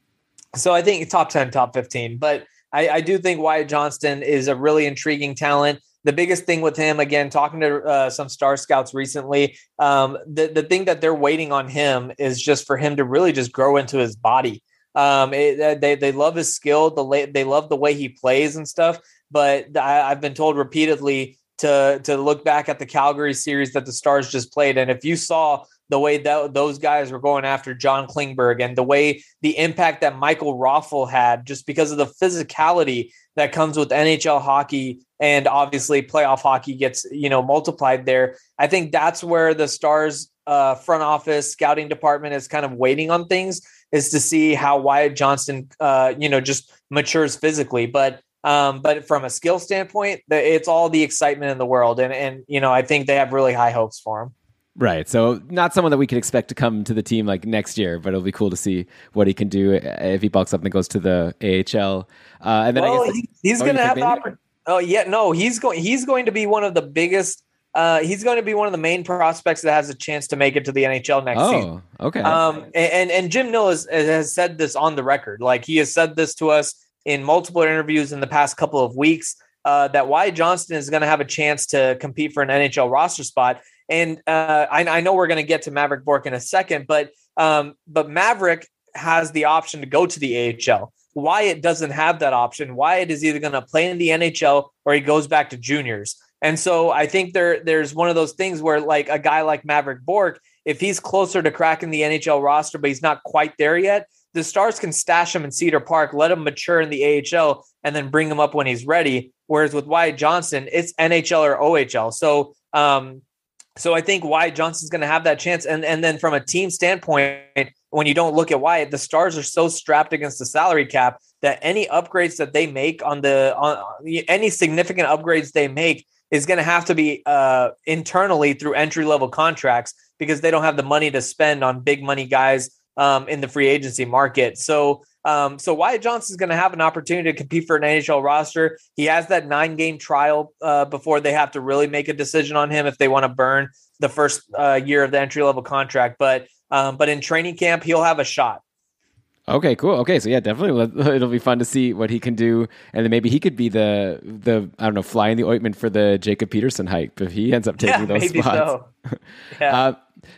so I think top 10, top 15. But I, I do think Wyatt Johnston is a really intriguing talent the biggest thing with him, again, talking to uh, some star scouts recently, um, the the thing that they're waiting on him is just for him to really just grow into his body. Um, it, they they love his skill, the they love the way he plays and stuff. But I, I've been told repeatedly to to look back at the Calgary series that the Stars just played, and if you saw the way that those guys were going after John Klingberg and the way the impact that Michael Raffl had just because of the physicality that comes with NHL hockey and obviously playoff hockey gets, you know, multiplied there. I think that's where the Stars uh, front office scouting department is kind of waiting on things is to see how Wyatt Johnston, uh, you know, just matures physically. But um, but from a skill standpoint, it's all the excitement in the world, and and you know, I think they have really high hopes for him. Right. So not someone that we could expect to come to the team like next year, but it'll be cool to see what he can do if he bucks up and goes to the AHL. Uh, and then well, I guess, he's oh, going to have the opportunity. Oh yeah, no, he's going. He's going to be one of the biggest. Uh, he's going to be one of the main prospects that has a chance to make it to the NHL next oh, season. Okay. Um, and and Jim Nill has, has said this on the record. Like he has said this to us in multiple interviews in the past couple of weeks. Uh, that Wyatt Johnston is going to have a chance to compete for an NHL roster spot. And uh, I, I, know we're going to get to Mavrik Bourque in a second, but um, but Mavrik has the option to go to the AHL. Wyatt doesn't have that option. Wyatt is either going to play in the NHL or he goes back to juniors. And so I think there there's one of those things where like a guy like Mavrik Bourque, if he's closer to cracking the NHL roster, but he's not quite there yet, the Stars can stash him in Cedar Park, let him mature in the AHL, and then bring him up when he's ready. Whereas with Wyatt Johnston, it's NHL or OHL. So um, so I think Wyatt Johnston's going to have that chance. And and then from a team standpoint, when you don't look at Wyatt, the Stars are so strapped against the salary cap that any upgrades that they make on the on any significant upgrades they make is going to have to be uh, internally through entry level contracts because they don't have the money to spend on big money guys um, in the free agency market. So um, so Wyatt Johnston is going to have an opportunity to compete for an NHL roster. He has that nine game trial uh, before they have to really make a decision on him if they want to burn the first uh, year of the entry level contract. But um, but in training camp, he'll have a shot. Okay, cool. Okay, so yeah, definitely <laughs> it'll be fun to see what he can do, and then maybe he could be the the I don't know fly in the ointment for the Jacob Peterson hype if he ends up taking yeah, those spots. So. <laughs> yeah. Uh,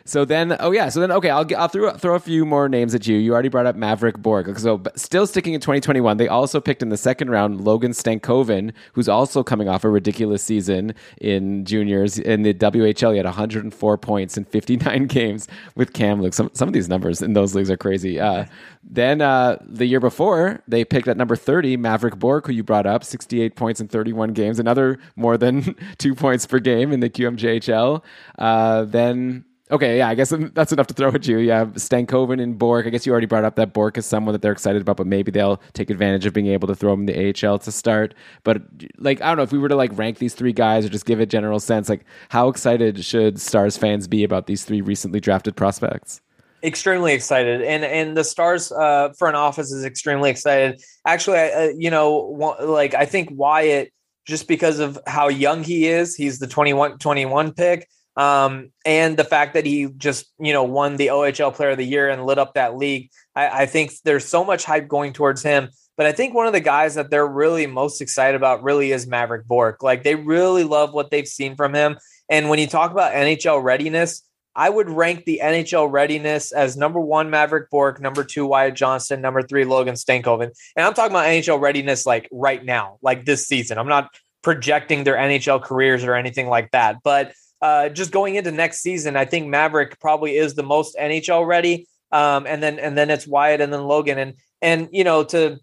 so then, oh yeah, so then okay, I'll I'll throw throw a few more names at you. You already brought up Mavrik Bourque. So still sticking in 2021, they also picked in the second round Logan Stankoven, who's also coming off a ridiculous season in juniors in the WHL. He had 104 points in 59 <laughs> games with Kamloops. Some some of these numbers in those leagues are crazy. Uh, then uh, the year before, they picked at number 30 Mavrik Bourque, who you brought up, 68 points in 31 games, another more than <laughs> two points per game in the QMJHL. Uh, then Okay, yeah, I guess <laughs> that's enough to throw at you. Yeah, Stankoven and Bourque. I guess you already brought up that Bourque is someone that they're excited about, but maybe they'll take advantage of being able to throw him in the AHL to start. But like, I don't know if we were to like rank these three guys or just give a general sense, like how excited should Stars fans be about these three recently drafted prospects? extremely excited and and the stars uh, front office is extremely excited actually uh, you know like i think wyatt just because of how young he is he's the 21 21 pick um, and the fact that he just you know won the OHL Player of the Year and lit up that league. I, I, think there's so much hype going towards him. But I think one of the guys that they're really most excited about really is Mavrik Bourque. Like they really love what they've seen from him. And when you talk about NHL readiness, I would rank the NHL readiness as number one Mavrik Bourque, number two Wyatt Johnston, number three Logan Stankoven. And I'm talking about NHL readiness like right now, like this season. I'm not projecting their NHL careers or anything like that. But uh, just going into next season, I think Mavrik probably is the most NHL ready. Um, and then and then it's Wyatt and then Logan. And and you know, to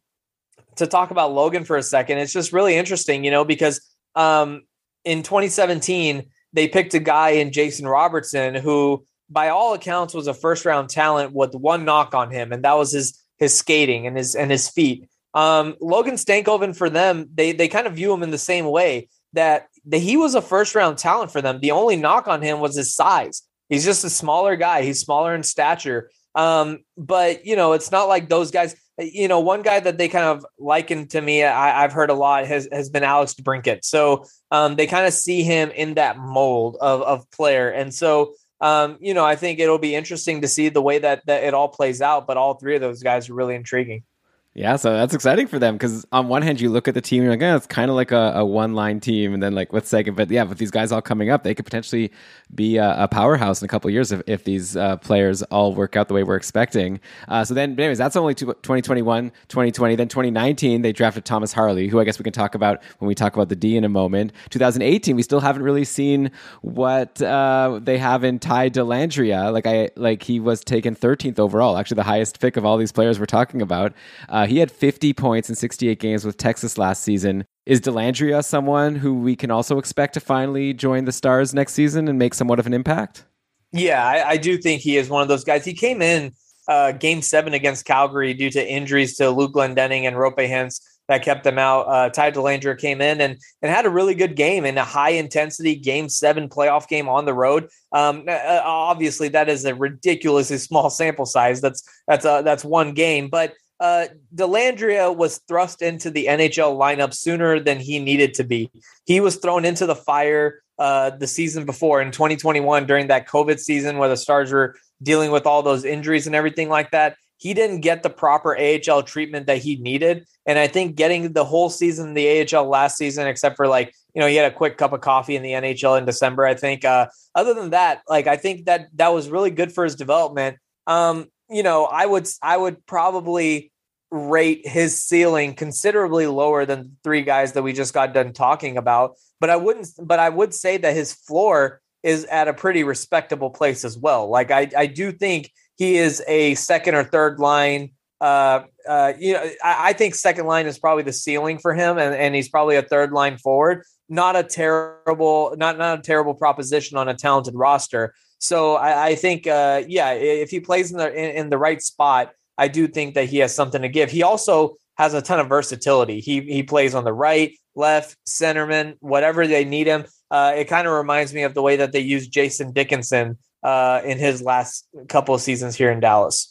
to talk about Logan for a second, it's just really interesting, you know, because um, in 2017 they picked a guy in Jason Robertson who, by all accounts, was a first round talent with one knock on him, and that was his his skating and his and his feet. Um, Logan Stankoven for them, they they kind of view him in the same way that the, he was a first round talent for them. The only knock on him was his size. He's just a smaller guy. He's smaller in stature. Um, but you know, it's not like those guys. You know, one guy that they kind of likened to me, I, have heard a lot has has been Alex DeBrincat. So um, they kind of see him in that mold of of player, and so um, you know, I think it'll be interesting to see the way that that it all plays out. But all three of those guys are really intriguing. Yeah, so that's exciting for them because on one hand you look at the team, you're like, yeah, it's kind of like a, a one line team, and then like with second, but yeah, with these guys all coming up, they could potentially be a, a powerhouse in a couple years if, if these uh, players all work out the way we're expecting. Uh, so then, anyways, that's only 2021, 2020. Then 2019, they drafted Thomas Harley, who I guess we can talk about when we talk about the D in a moment. 2018, we still haven't really seen what uh, they have in Ty Dellandrea. Like I like he was taken 13th overall, actually the highest pick of all these players we're talking about. Uh, he had 50 points in 68 games with Texas last season. Is Dellandrea someone who we can also expect to finally join the Stars next season and make somewhat of an impact? Yeah, I, I do think he is one of those guys. He came in uh, game seven against Calgary due to injuries to Luke Glendening and Hintz that kept them out. Uh, Ty Dellandrea came in and and had a really good game in a high intensity game seven playoff game on the road. Um, uh, obviously, that is a ridiculously <laughs> small sample size. That's that's uh, that's one game, but uh, Dellandrea was thrust into the NHL lineup sooner than he needed to be. He was thrown into the fire uh, the season before in 2021 during that COVID season where the Stars were dealing with all those injuries and everything like that. He didn't get the proper AHL treatment that he needed. And I think getting the whole season, the AHL last season, except for like, you know, he had a quick cup of coffee in the NHL in December, I think. Uh, other than that, like, I think that that was really good for his development. Um, you know, I would I would probably rate his ceiling considerably lower than three guys that we just got done talking about. But I wouldn't but I would say that his floor is at a pretty respectable place as well. Like I I do think he is a second or third line uh, uh, you know, I, I, think second line is probably the ceiling for him, and, and he's probably a third line forward. Not a terrible, not not a terrible proposition on a talented roster. So I, I think, uh, yeah, if he plays in the in, in, the right spot, I do think that he has something to give. He also has a ton of versatility. He he plays on the right, left, centerman, whatever they need him. Uh, it kind of reminds me of the way that they used Jason Dickinson uh, in his last couple of seasons here in Dallas.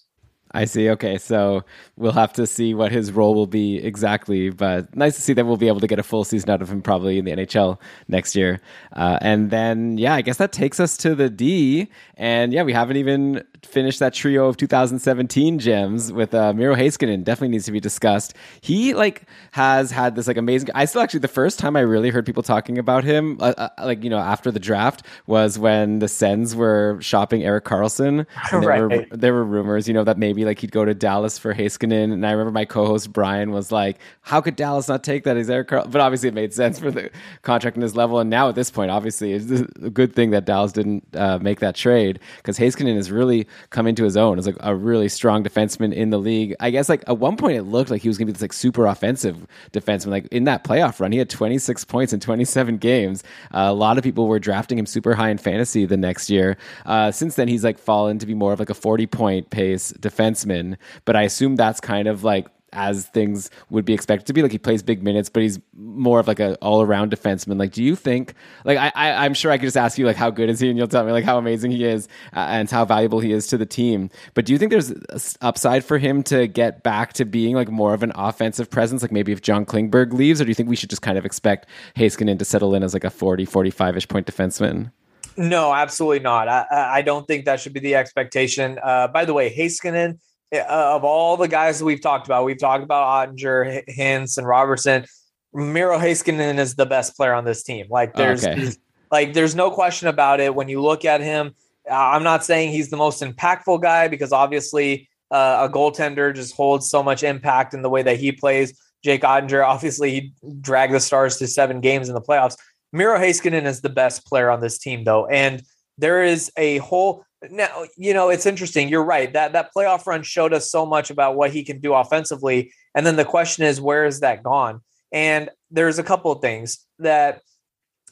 I see. Okay, so we'll have to see what his role will be exactly, but nice to see that we'll be able to get a full season out of him probably in the NHL next year. Uh, and then, yeah, I guess that takes us to the D. And yeah, we haven't even finished that trio of 2017 gems with uh, Miro Heiskanen. Definitely needs to be discussed. He like has had this like amazing. I still actually the first time I really heard people talking about him, uh, uh, like you know after the draft, was when the Sens were shopping Erik Karlsson. <laughs> And there Right. were there were rumors, you know, that maybe like he'd go to Dallas for Heiskanen. And I remember my co-host Brian was like, "How could Dallas not take that? He's Eric Carl." But obviously, it made sense for the contract and his level. And now at this point, obviously, it's a good thing that Dallas didn't uh, make that trade because Heiskanen is really come into his own as like a really strong defenseman in the league. I guess like at one point it looked like he was going to be this like super offensive defenseman. Like in that playoff run, he had 26 points in 27 games. Uh, a lot of people were drafting him super high in fantasy the next year. Uh, since then, he's like fallen to be more of like a 40 point pace defenseman. But I assume that's kind of like as things would be expected to be. Like he plays big minutes, but he's more of like a all around defenseman. Like, do you think? Like, I, I I'm sure I could just ask you like how good is he, and you'll tell me like how amazing he is uh, and how valuable he is to the team. But do you think there's upside for him to get back to being like more of an offensive presence? Like maybe if John Klingberg leaves, or do you think we should just kind of expect Heiskanen to settle in as like a 40, 45 ish point defenseman? No, absolutely not. I, I don't think that should be the expectation. Uh, by the way, Heiskanen, uh, of all the guys that we've talked about, we've talked about Oettinger, Hintz, and Robertson. Miro Heiskanen is the best player on this team. Like there's, Okay. like there's no question about it. When you look at him, uh, I'm not saying he's the most impactful guy because obviously uh, a goaltender just holds so much impact in the way that he plays. Jake Oettinger, obviously, he dragged the Stars to seven games in the playoffs. Miro Heiskanen is the best player on this team, though, and there is a whole now. You know, it's interesting. You're right that that playoff run showed us so much about what he can do offensively, and then the question is, where is that gone? And there's a couple of things that,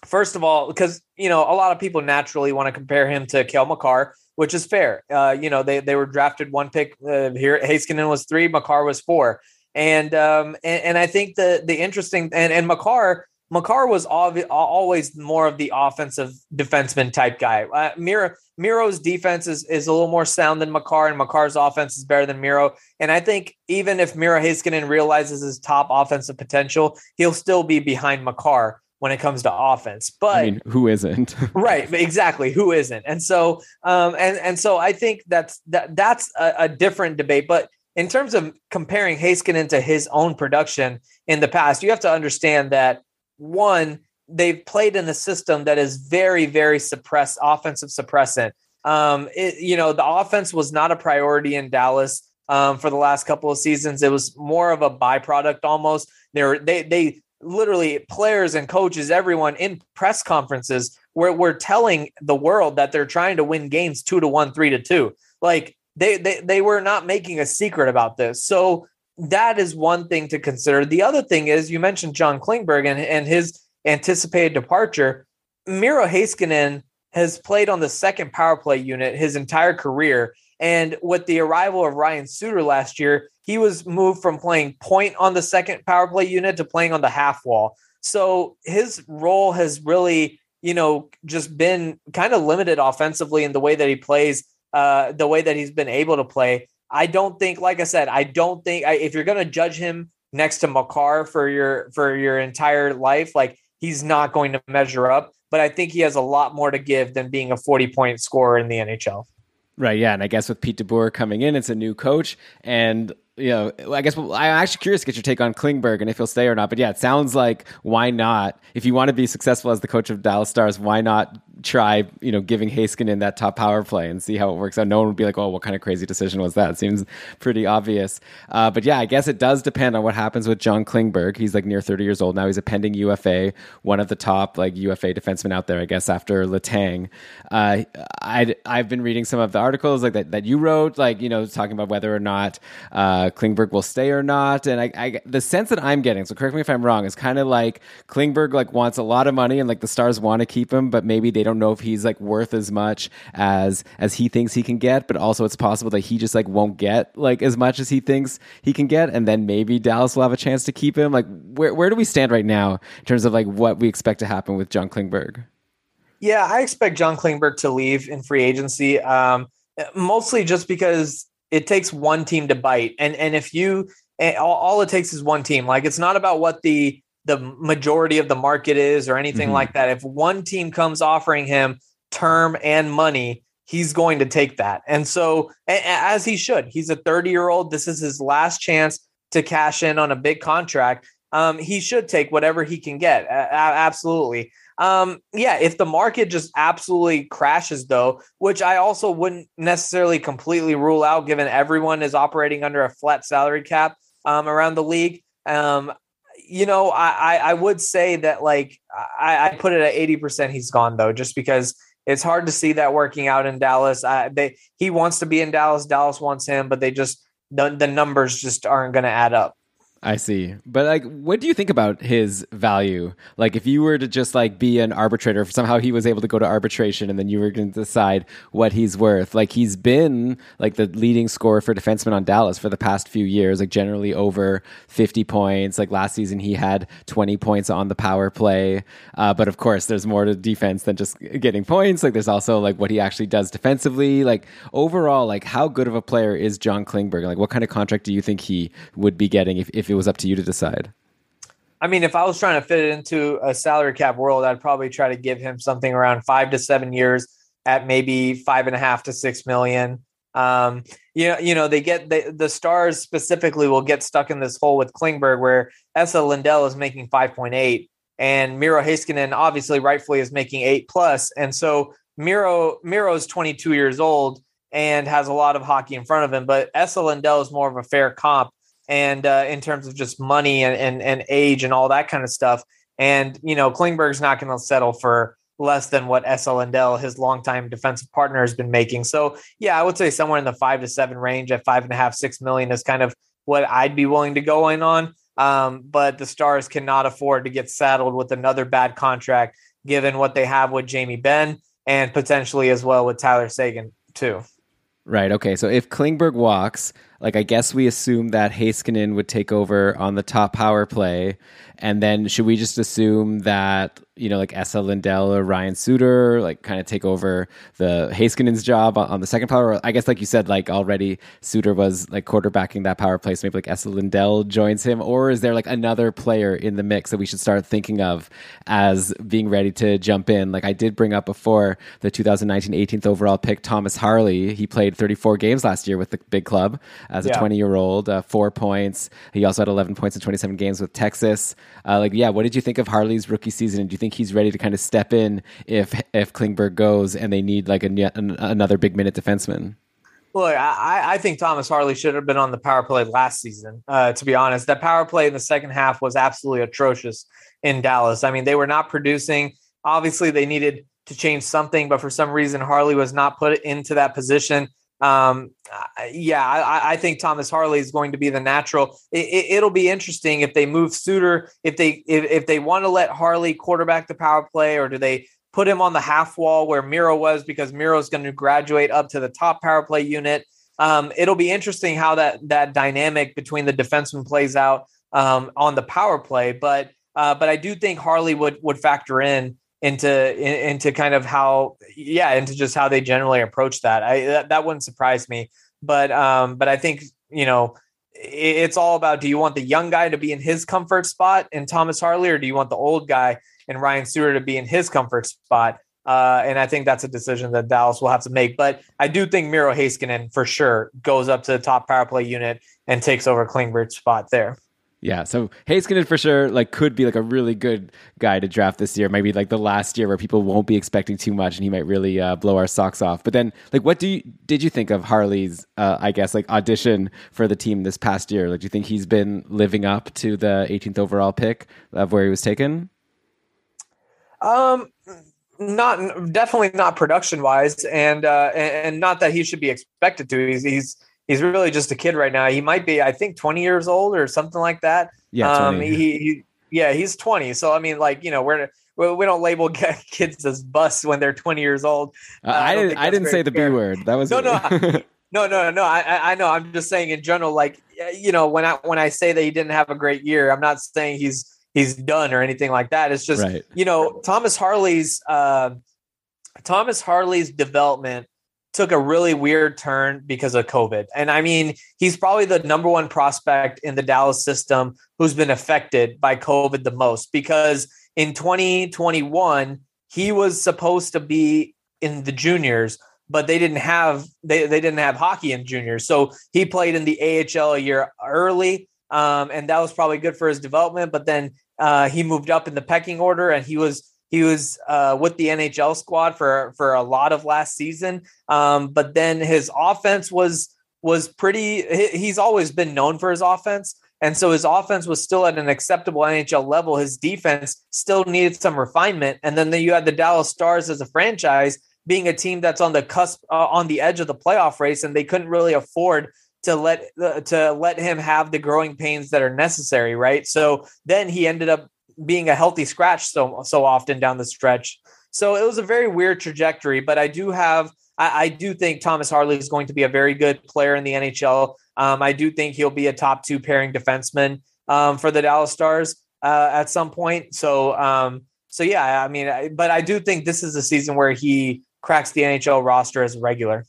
first of all, because you know a lot of people naturally want to compare him to Cale Makar, which is fair. Uh, you know, they they were drafted one pick uh, here. Heiskanen was three, Makar was four, and um and, and I think the the interesting and and Makar. Makar was always more of the offensive defenseman type guy. Uh, Miro, Miro's defense is, is a little more sound than Makar, and Makar's offense is better than Miro. And I think even if Miro Heiskanen realizes his top offensive potential, he'll still be behind Makar when it comes to offense. But I mean, who isn't? <laughs> right exactly who isn't and so um and and so i think that's that that's a, a different debate but in terms of comparing Heiskanen to his own production in the past you have to understand that one they've played in a system that is very very suppressed offensive suppressant um it, you know the offense was not a priority in dallas um, for the last couple of seasons it was more of a byproduct almost they were they they literally players and coaches, everyone in press conferences where we're telling the world that they're trying to win games two to one, three to two. Like they they they were not making a secret about this. So that is one thing to consider. The other thing is you mentioned John Klingberg and, and his anticipated departure. Miro Heiskanen has played on the second power play unit his entire career. And with the arrival of Ryan Suter last year, he was moved from playing point on the second power play unit to playing on the half wall. So his role has really, you know, just been kind of limited offensively in the way that he plays, uh, the way that he's been able to play. I don't think, like I said, I don't think I, if you're going to judge him next to Makar for your for your entire life, like he's not going to measure up. But I think he has a lot more to give than being a 40 point scorer in the NHL. Right, yeah, and I guess with Pete DeBoer coming in, it's a new coach, and you know, I guess I'm actually curious to get your take on Klingberg and if he'll stay or not. But yeah, it sounds like why not? If you want to be successful as the coach of Dallas Stars, why not try, you know, giving Heiskanen that top power play and see how it works out? No one would be like, oh, what kind of crazy decision was that? It seems pretty obvious. Uh, but yeah, I guess it does depend on what happens with John Klingberg. He's like near 30 years old now. He's a pending UFA, one of the top like UFA defensemen out there, I guess, after Letang. Uh, I I've been reading some of the articles like that that you wrote, like you know, talking about whether or not uh, Klingberg will stay or not. And I, I the sense that I'm getting, so correct me if I'm wrong, is kind of like Klingberg like wants a lot of money and like the Stars want to keep him, but maybe they don't know if he's like worth as much as as he thinks he can get. But also, it's possible that he just like won't get like as much as he thinks he can get, and then maybe Dallas will have a chance to keep him. Like, where where do we stand right now in terms of like what we expect to happen with John Klingberg? Yeah, I expect John Klingberg to leave in free agency, um, mostly just because it takes one team to bite, and and if you all, all it takes is one team. Like it's not about what the the majority of the market is or anything mm-hmm. like that. If one team comes offering him term and money, he's going to take that. And so, as he should, he's a 30 year old. This is his last chance to cash in on a big contract. Um, he should take whatever he can get. A- absolutely. Um, yeah, if the market just absolutely crashes, though, which I also wouldn't necessarily completely rule out, given everyone is operating under a flat salary cap um, around the league. Um, you know, I, I would say that like I, I put it at 80% he's gone though, just because it's hard to see that working out in Dallas. I, they he wants to be in Dallas. Dallas wants him, but they just the, the numbers just aren't going to add up. I see. But like what do you think about his value? Like if you were to just like be an arbitrator, if somehow he was able to go to arbitration and then you were going to decide what he's worth. Like he's been like the leading scorer for defensemen on Dallas for the past few years, like generally over 50 points. Like last season he had 20 points on the power play. Uh, but of course there's more to defense than just getting points. Like there's also like what he actually does defensively. Like overall, like how good of a player is John Klingberg? Like what kind of contract do you think he would be getting if, if if it was up to you to decide? I mean, if I was trying to fit it into a salary cap world, I'd probably try to give him something around five to seven years at maybe five and a half to six million. Um, you know, you know, they get the, stars specifically will get stuck in this hole with Klingberg where Esa Lindell is making 5.8 and Miro Heiskanen obviously rightfully is making eight plus. And so Miro Miro is 22 years old and has a lot of hockey in front of him, but Esa Lindell is more of a fair comp and uh, in terms of just money and, and and age and all that kind of stuff. And you know, Klingberg's not going to settle for less than what Esa Lindell, his longtime defensive partner, has been making. So yeah, I would say somewhere in the five to seven range at five and a half, six million is kind of what I'd be willing to go in on. Um, but the Stars cannot afford to get saddled with another bad contract, given what they have with Jamie Benn and potentially as well with Tyler Seguin too. Right. Okay. So if Klingberg walks, like I guess we assume that Heiskanen would take over on the top power play, and then should we just assume that you know like Esa Lindell or Ryan Suter like kind of take over the Heiskanen's job on, on, the second power? I guess like you said, like already Suter was like quarterbacking that power play, so maybe like Esa Lindell joins him, or is there like another player in the mix that we should start thinking of as being ready to jump in? Like I did bring up before the 2019 18th overall pick Thomas Harley. He played 34 games last year with the big club as a 20 year old, uh, four points. He also had 11 points in 27 games with Texas. Uh, like, yeah, what did you think of Harley's rookie season? And do you think he's ready to kind of step in if if Klingberg goes and they need like a, an, another big minute defenseman? Look, I, I think Thomas Harley should have been on the power play last season. Uh, to be honest, that power play in the second half was absolutely atrocious in Dallas. I mean, they were not producing. Obviously, they needed to change something, but for some reason, Harley was not put into that position. Um, yeah, I, I, think Thomas Harley is going to be the natural. It, will it, be interesting if they move Suter, if they if, if they want to let Harley quarterback the power play, or do they put him on the half wall where Miro was because Miro is going to graduate up to the top power play unit. Um, it'll be interesting how that that dynamic between the defenseman plays out um, on the power play, but uh, but I do think Harley would would factor in into into kind of how yeah into just how they generally approach that i that, that wouldn't surprise me but um but i think you know it's all about do you want the young guy to be in his comfort spot in thomas harley or do you want the old guy and ryan suter to be in his comfort spot uh, and I think that's a decision that Dallas will have to make. But I do think Miro Heiskanen for sure goes up to the top power play unit and takes over Klingberg's spot there. Yeah, so Heiskanen for sure like could be like a really good guy to draft this year. Maybe like the last year where people won't be expecting too much, and he might really uh, blow our socks off. But then, like, what do you did you think of Harley's? Uh, I guess like audition for the team this past year. Like, do you think he's been living up to the 18th overall pick of where he was taken? Um, not definitely not production wise, and uh, and not that he should be expected to. He's he's he's really just a kid right now. He might be, I think, 20 years old or something like that. Yeah. Um, he, he, yeah, he's 20. So, I mean, like, you know, we're, we don't label <laughs> kids as busts when they're 20 years old. Uh, I, I didn't, I didn't say the fair. B word. That was no, <laughs> no, no, no, no. I, I know. I'm just saying in general, like, you know, when I, when I say that he didn't have a great year, I'm not saying he's, he's done or anything like that. It's just, right. you know, Thomas Harley's, uh, Thomas Harley's development took a really weird turn because of COVID. And I mean, he's probably the number one prospect in the Dallas system who's been affected by COVID the most because in 2021, he was supposed to be in the juniors, but they didn't have they, they didn't have hockey in juniors. So he played in the AHL a year early. Um, and that was probably good for his development. But then uh, he moved up in the pecking order and he was he was uh, with the NHL squad for for a lot of last season, um, but then his offense was was pretty. He's always been known for his offense, and so his offense was still at an acceptable NHL level. His defense still needed some refinement, and then you had the Dallas Stars as a franchise being a team that's on the cusp, uh, on the edge of the playoff race, and they couldn't really afford to let uh, to let him have the growing pains that are necessary, right? So then he ended up being a healthy scratch so so often down the stretch. So it was a very weird trajectory, but I do have I, I do think Thomas Harley is going to be a very good player in the NHL. Um, I do think he'll be a top two pairing defenseman um, for the Dallas Stars uh, at some point. So um, so yeah, I mean, I, but I do think this is a season where he cracks the NHL roster as a regular.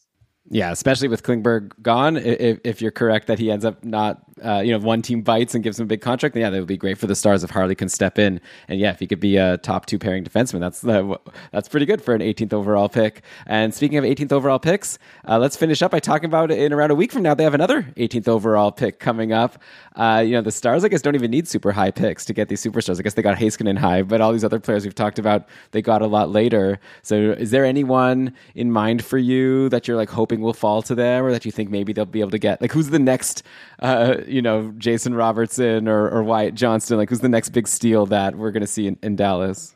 Yeah, especially with Klingberg gone. If, if you're correct that he ends up not uh, you know, one team bites and gives him a big contract, then yeah, that would be great for the Stars if Harley can step in. And yeah, if he could be a top two pairing defenseman, that's uh, that's pretty good for an 18th overall pick. And speaking of 18th overall picks, uh, let's finish up by talking about in around a week from now. They have another 18th overall pick coming up. Uh, you know, the Stars, I guess, don't even need super high picks to get these superstars. I guess they got Heiskanen high, but all these other players we've talked about, they got a lot later. So is there anyone in mind for you that you're like hoping will fall to them or that you think maybe they'll be able to get? Like, who's the next, uh, you know, Jason Robertson or, or Wyatt Johnston? Like, who's the next big steal that we're going to see in, in Dallas?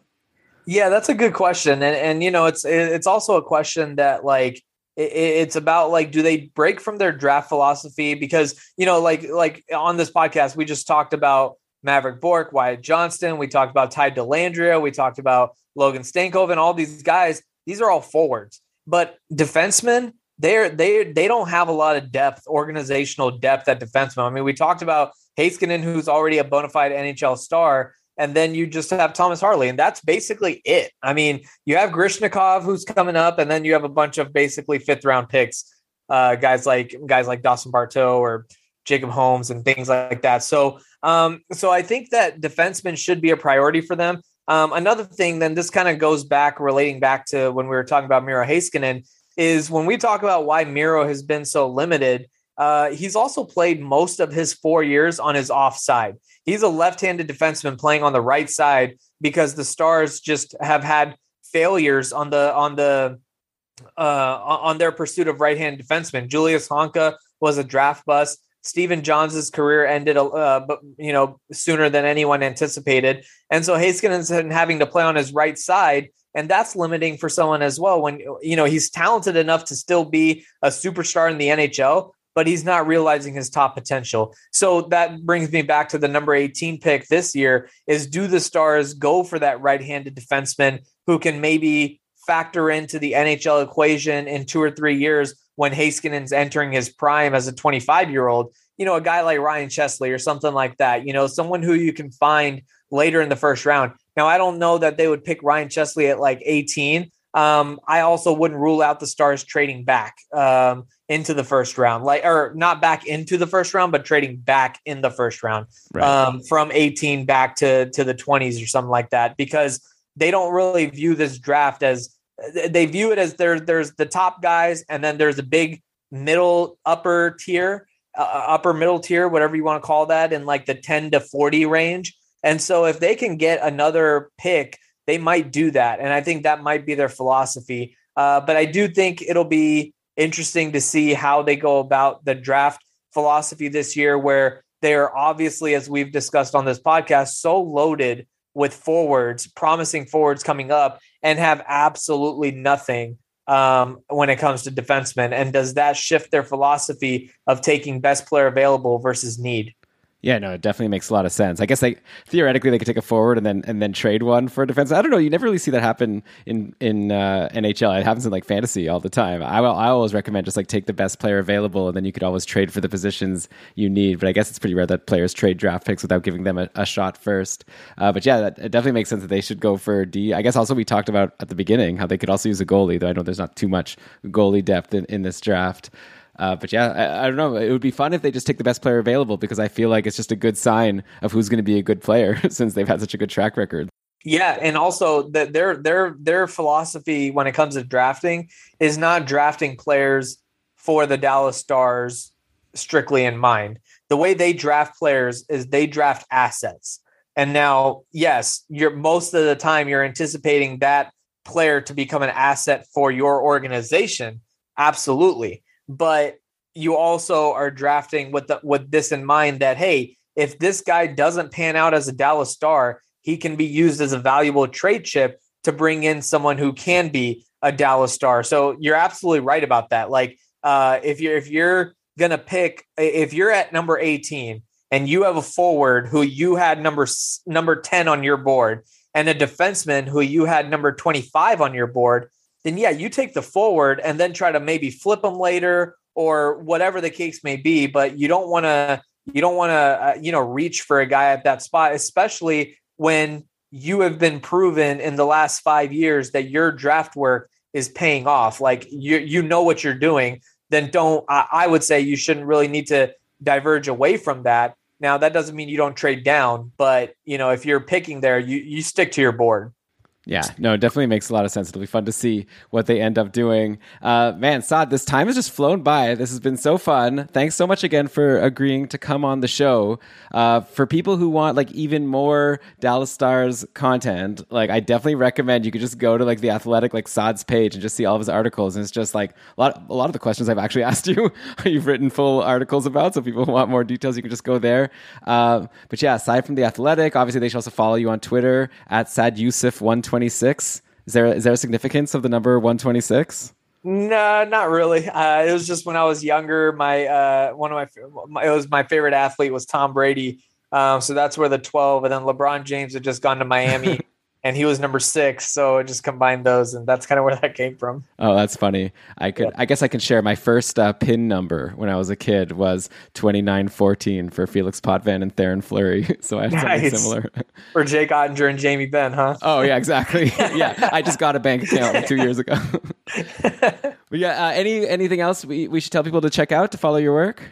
Yeah, that's a good question, and and you know, it's it's also a question that like it's about like do they break from their draft philosophy because you know like like on this podcast we just talked about Mavrik Bourque, Wyatt Johnston, we talked about Ty Dellandrea, we talked about Logan Stankoven, all these guys. These are all forwards, but defensemen they're they they don't have a lot of depth, organizational depth at defenseman. I mean, we talked about Heiskanen, who's already a bona fide NHL star, and then you just have Thomas Harley, and that's basically it. I mean, you have Grushnikov, who's coming up, and then you have a bunch of basically fifth round picks, uh, guys like guys like Dawson Barteaux or Jacob Holmes and things like that. So, um, so I think that defensemen should be a priority for them. Um, another thing, then this kind of goes back, relating back to when we were talking about Miro Heiskanen, is when we talk about why Miro has been so limited, uh, he's also played most of his four years on his offside. He's a left-handed defenseman playing on the right side because the Stars just have had failures on the on the uh, on their pursuit of right-hand defensemen. Julius Honka was a draft bust. Stephen Johns' career ended, uh, you know, sooner than anyone anticipated, and so Heiskanen's having to play on his right side and that's limiting for someone as well when you know he's talented enough to still be a superstar in the NHL but he's not realizing his top potential. So that brings me back to the number 18 pick this year is do the Stars go for that right-handed defenseman who can maybe factor into the NHL equation in 2 or 3 years when Heiskanen's entering his prime as a 25-year-old, you know, a guy like Ryan Chesley or something like that, you know, someone who you can find later in the first round. Now, I don't know that they would pick Ryan Chesley at like 18. Um, I also wouldn't rule out the Stars trading back um, into the first round, like or not back into the first round, but trading back in the first round right. um, from 18 back to to the 20s or something like that, because they don't really view this draft as they view it as there there's the top guys and then there's a big middle upper tier, uh, upper middle tier, whatever you want to call that, in like the 10 to 40 range. And so if they can get another pick, they might do that. And I think that might be their philosophy. Uh, but I do think it'll be interesting to see how they go about the draft philosophy this year, where they're obviously, as we've discussed on this podcast, so loaded with forwards, promising forwards coming up, and have absolutely nothing um, when it comes to defensemen. And does that shift their philosophy of taking best player available versus need? Yeah, no, it definitely makes a lot of sense. I guess like theoretically they could take a forward and then and then trade one for a defense. I don't know. You never really see that happen in in uh, NHL. It happens in like fantasy all the time. I I always recommend just like take the best player available and then you could always trade for the positions you need. But I guess it's pretty rare that players trade draft picks without giving them a, a shot first. Uh, but yeah, that, it definitely makes sense that they should go for D. I guess also we talked about at the beginning how they could also use a goalie, though I know there's not too much goalie depth in, in this draft. Uh, but yeah, I, I, don't know. It would be fun if they just take the best player available because I feel like it's just a good sign of who's going to be a good player <laughs> since they've had such a good track record. Yeah, and also that their their their philosophy when it comes to drafting is not drafting players for the Dallas Stars strictly in mind. The way they draft players is they draft assets. And now, yes, you're most of the time you're anticipating that player to become an asset for your organization. Absolutely but you also are drafting with the, with this in mind that hey, if this guy doesn't pan out as a Dallas star, he can be used as a valuable trade chip to bring in someone who can be a Dallas star. So you're absolutely right about that. Like uh, if you're if you're gonna pick if you're at number 18 and you have a forward who you had number number 10 on your board and a defenseman who you had number 25 on your board, then yeah, you take the forward and then try to maybe flip them later or whatever the case may be. But you don't want to you don't want to uh, you know reach for a guy at that spot, especially when you have been proven in the last five years that your draft work is paying off. Like you you know what you're doing. Then don't I, I would say you shouldn't really need to diverge away from that. Now that doesn't mean you don't trade down, but you know if you're picking there, you you stick to your board. Yeah, no, it definitely makes a lot of sense. It'll be fun to see what they end up doing. Uh, man, Saad, this time has just flown by. This has been so fun. Thanks so much again for agreeing to come on the show. Uh, for people who want like even more Dallas Stars content, like I definitely recommend you could just go to like the Athletic like Saad's page and just see all of his articles. And it's just like a lot, a lot of the questions I've actually <laughs> asked you, you've written full articles about. So people who want more details, you can just go there. Uh, but yeah, aside from the Athletic, obviously they should also follow you on Twitter at Saad Yousuf one. 126. Is there is there a significance of the number 126? No, not really. Uh, it was just when I was younger. My uh, one of my, it was my favorite athlete was Tom Brady. Um, so that's where the 12, and then LeBron James had just gone to Miami. <laughs> and he was number six. So I just combined those, and that's kind of where that came from. Oh, that's funny. I could, yeah. I guess, I can share my first uh, pin number when I was a kid was twenty nine fourteen for Felix Potvin and Theoren Fleury. <laughs> So I had nice. something similar for Jake Oettinger and Jamie Benn, huh? Oh yeah, exactly. <laughs> yeah, I just got a bank account like two years ago. <laughs> but yeah, uh, any anything else we, we should tell people to check out to follow your work?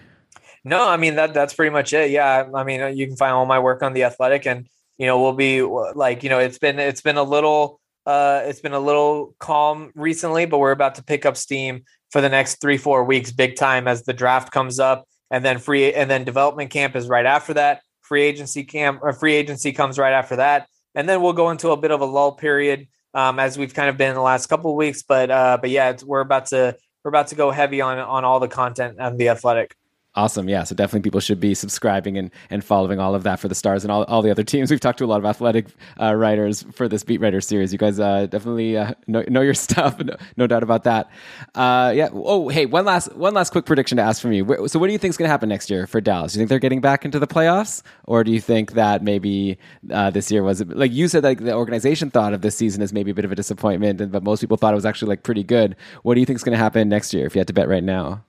No, I mean that that's pretty much it. Yeah, I mean you can find all my work on the Athletic and you know we'll be like you know it's been it's been a little uh it's been a little calm recently but we're about to pick up steam for the next three four weeks big time as the draft comes up. And then free and then development camp is right after that. Free agency camp or free agency comes right after that. And then we'll go into a bit of a lull period um, as we've kind of been in the last couple of weeks. But uh but yeah we're about to we're about to go heavy on on all the content on the athletic Awesome. Yeah. So definitely people should be subscribing and, and following all of that for the stars and all, all the other teams. We've talked to a lot of athletic uh, writers for this beat writer series. You guys uh, definitely uh, <laughs> know, know your <laughs> stuff. No, no doubt about that. Uh, yeah. Oh, hey, one last one last quick prediction to ask from you. So what do you think is going to happen next year for Dallas? Do you think they're getting back into the playoffs or do you think that maybe uh, this year was like you said, like the organization thought of this season as maybe a bit of a disappointment, but most people thought it was actually like pretty good. What do you think is going to happen next year if you had to bet right now?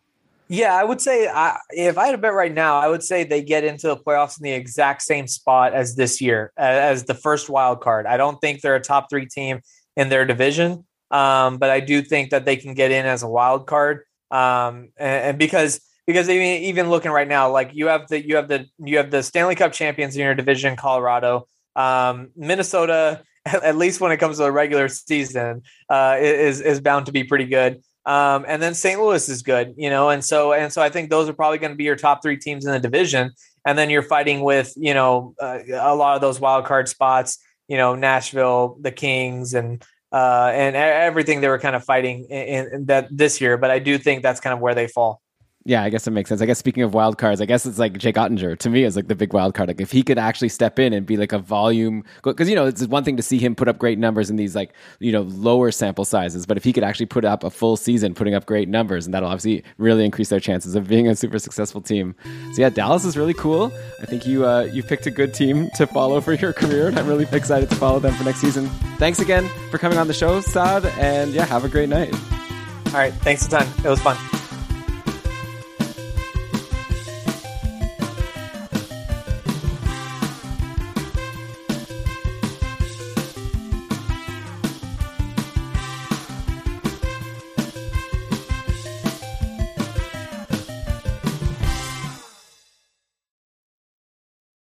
Yeah, I would say I, if I had to bet right now, I would say they get into the playoffs in the exact same spot as this year, as the first wild card. I don't think they're a top three team in their division, um, but I do think that they can get in as a wild card. Um, and, and, because because even, even looking right now, like you have the you have the you have the Stanley Cup champions in your division, Colorado, um, Minnesota. <laughs> At least when it comes to the regular season, uh, is is bound to be pretty good. Um, and then St. Louis is good, you know, and so and so I think those are probably going to be your top three teams in the division. And then you're fighting with you know uh, a lot of those wild card spots, you know, Nashville, the Kings, and uh, and everything they were kind of fighting in, in that this year. But I do think that's kind of where they fall. Yeah, I guess it makes sense. I guess speaking of wild cards, I guess it's like Jake Oettinger to me is like the big wild card. Like if he could actually step in and be like a volume, because you know it's one thing to see him put up great numbers in these like you know lower sample sizes, but if he could actually put up a full season putting up great numbers, and that'll obviously really increase their chances of being a super successful team. So yeah, Dallas is really cool. I think you uh, you picked a good team to follow for your career, and I'm really excited to follow them for next season. Thanks again for coming on the show, Saad, and yeah, have a great night. All right, thanks a ton. It was fun.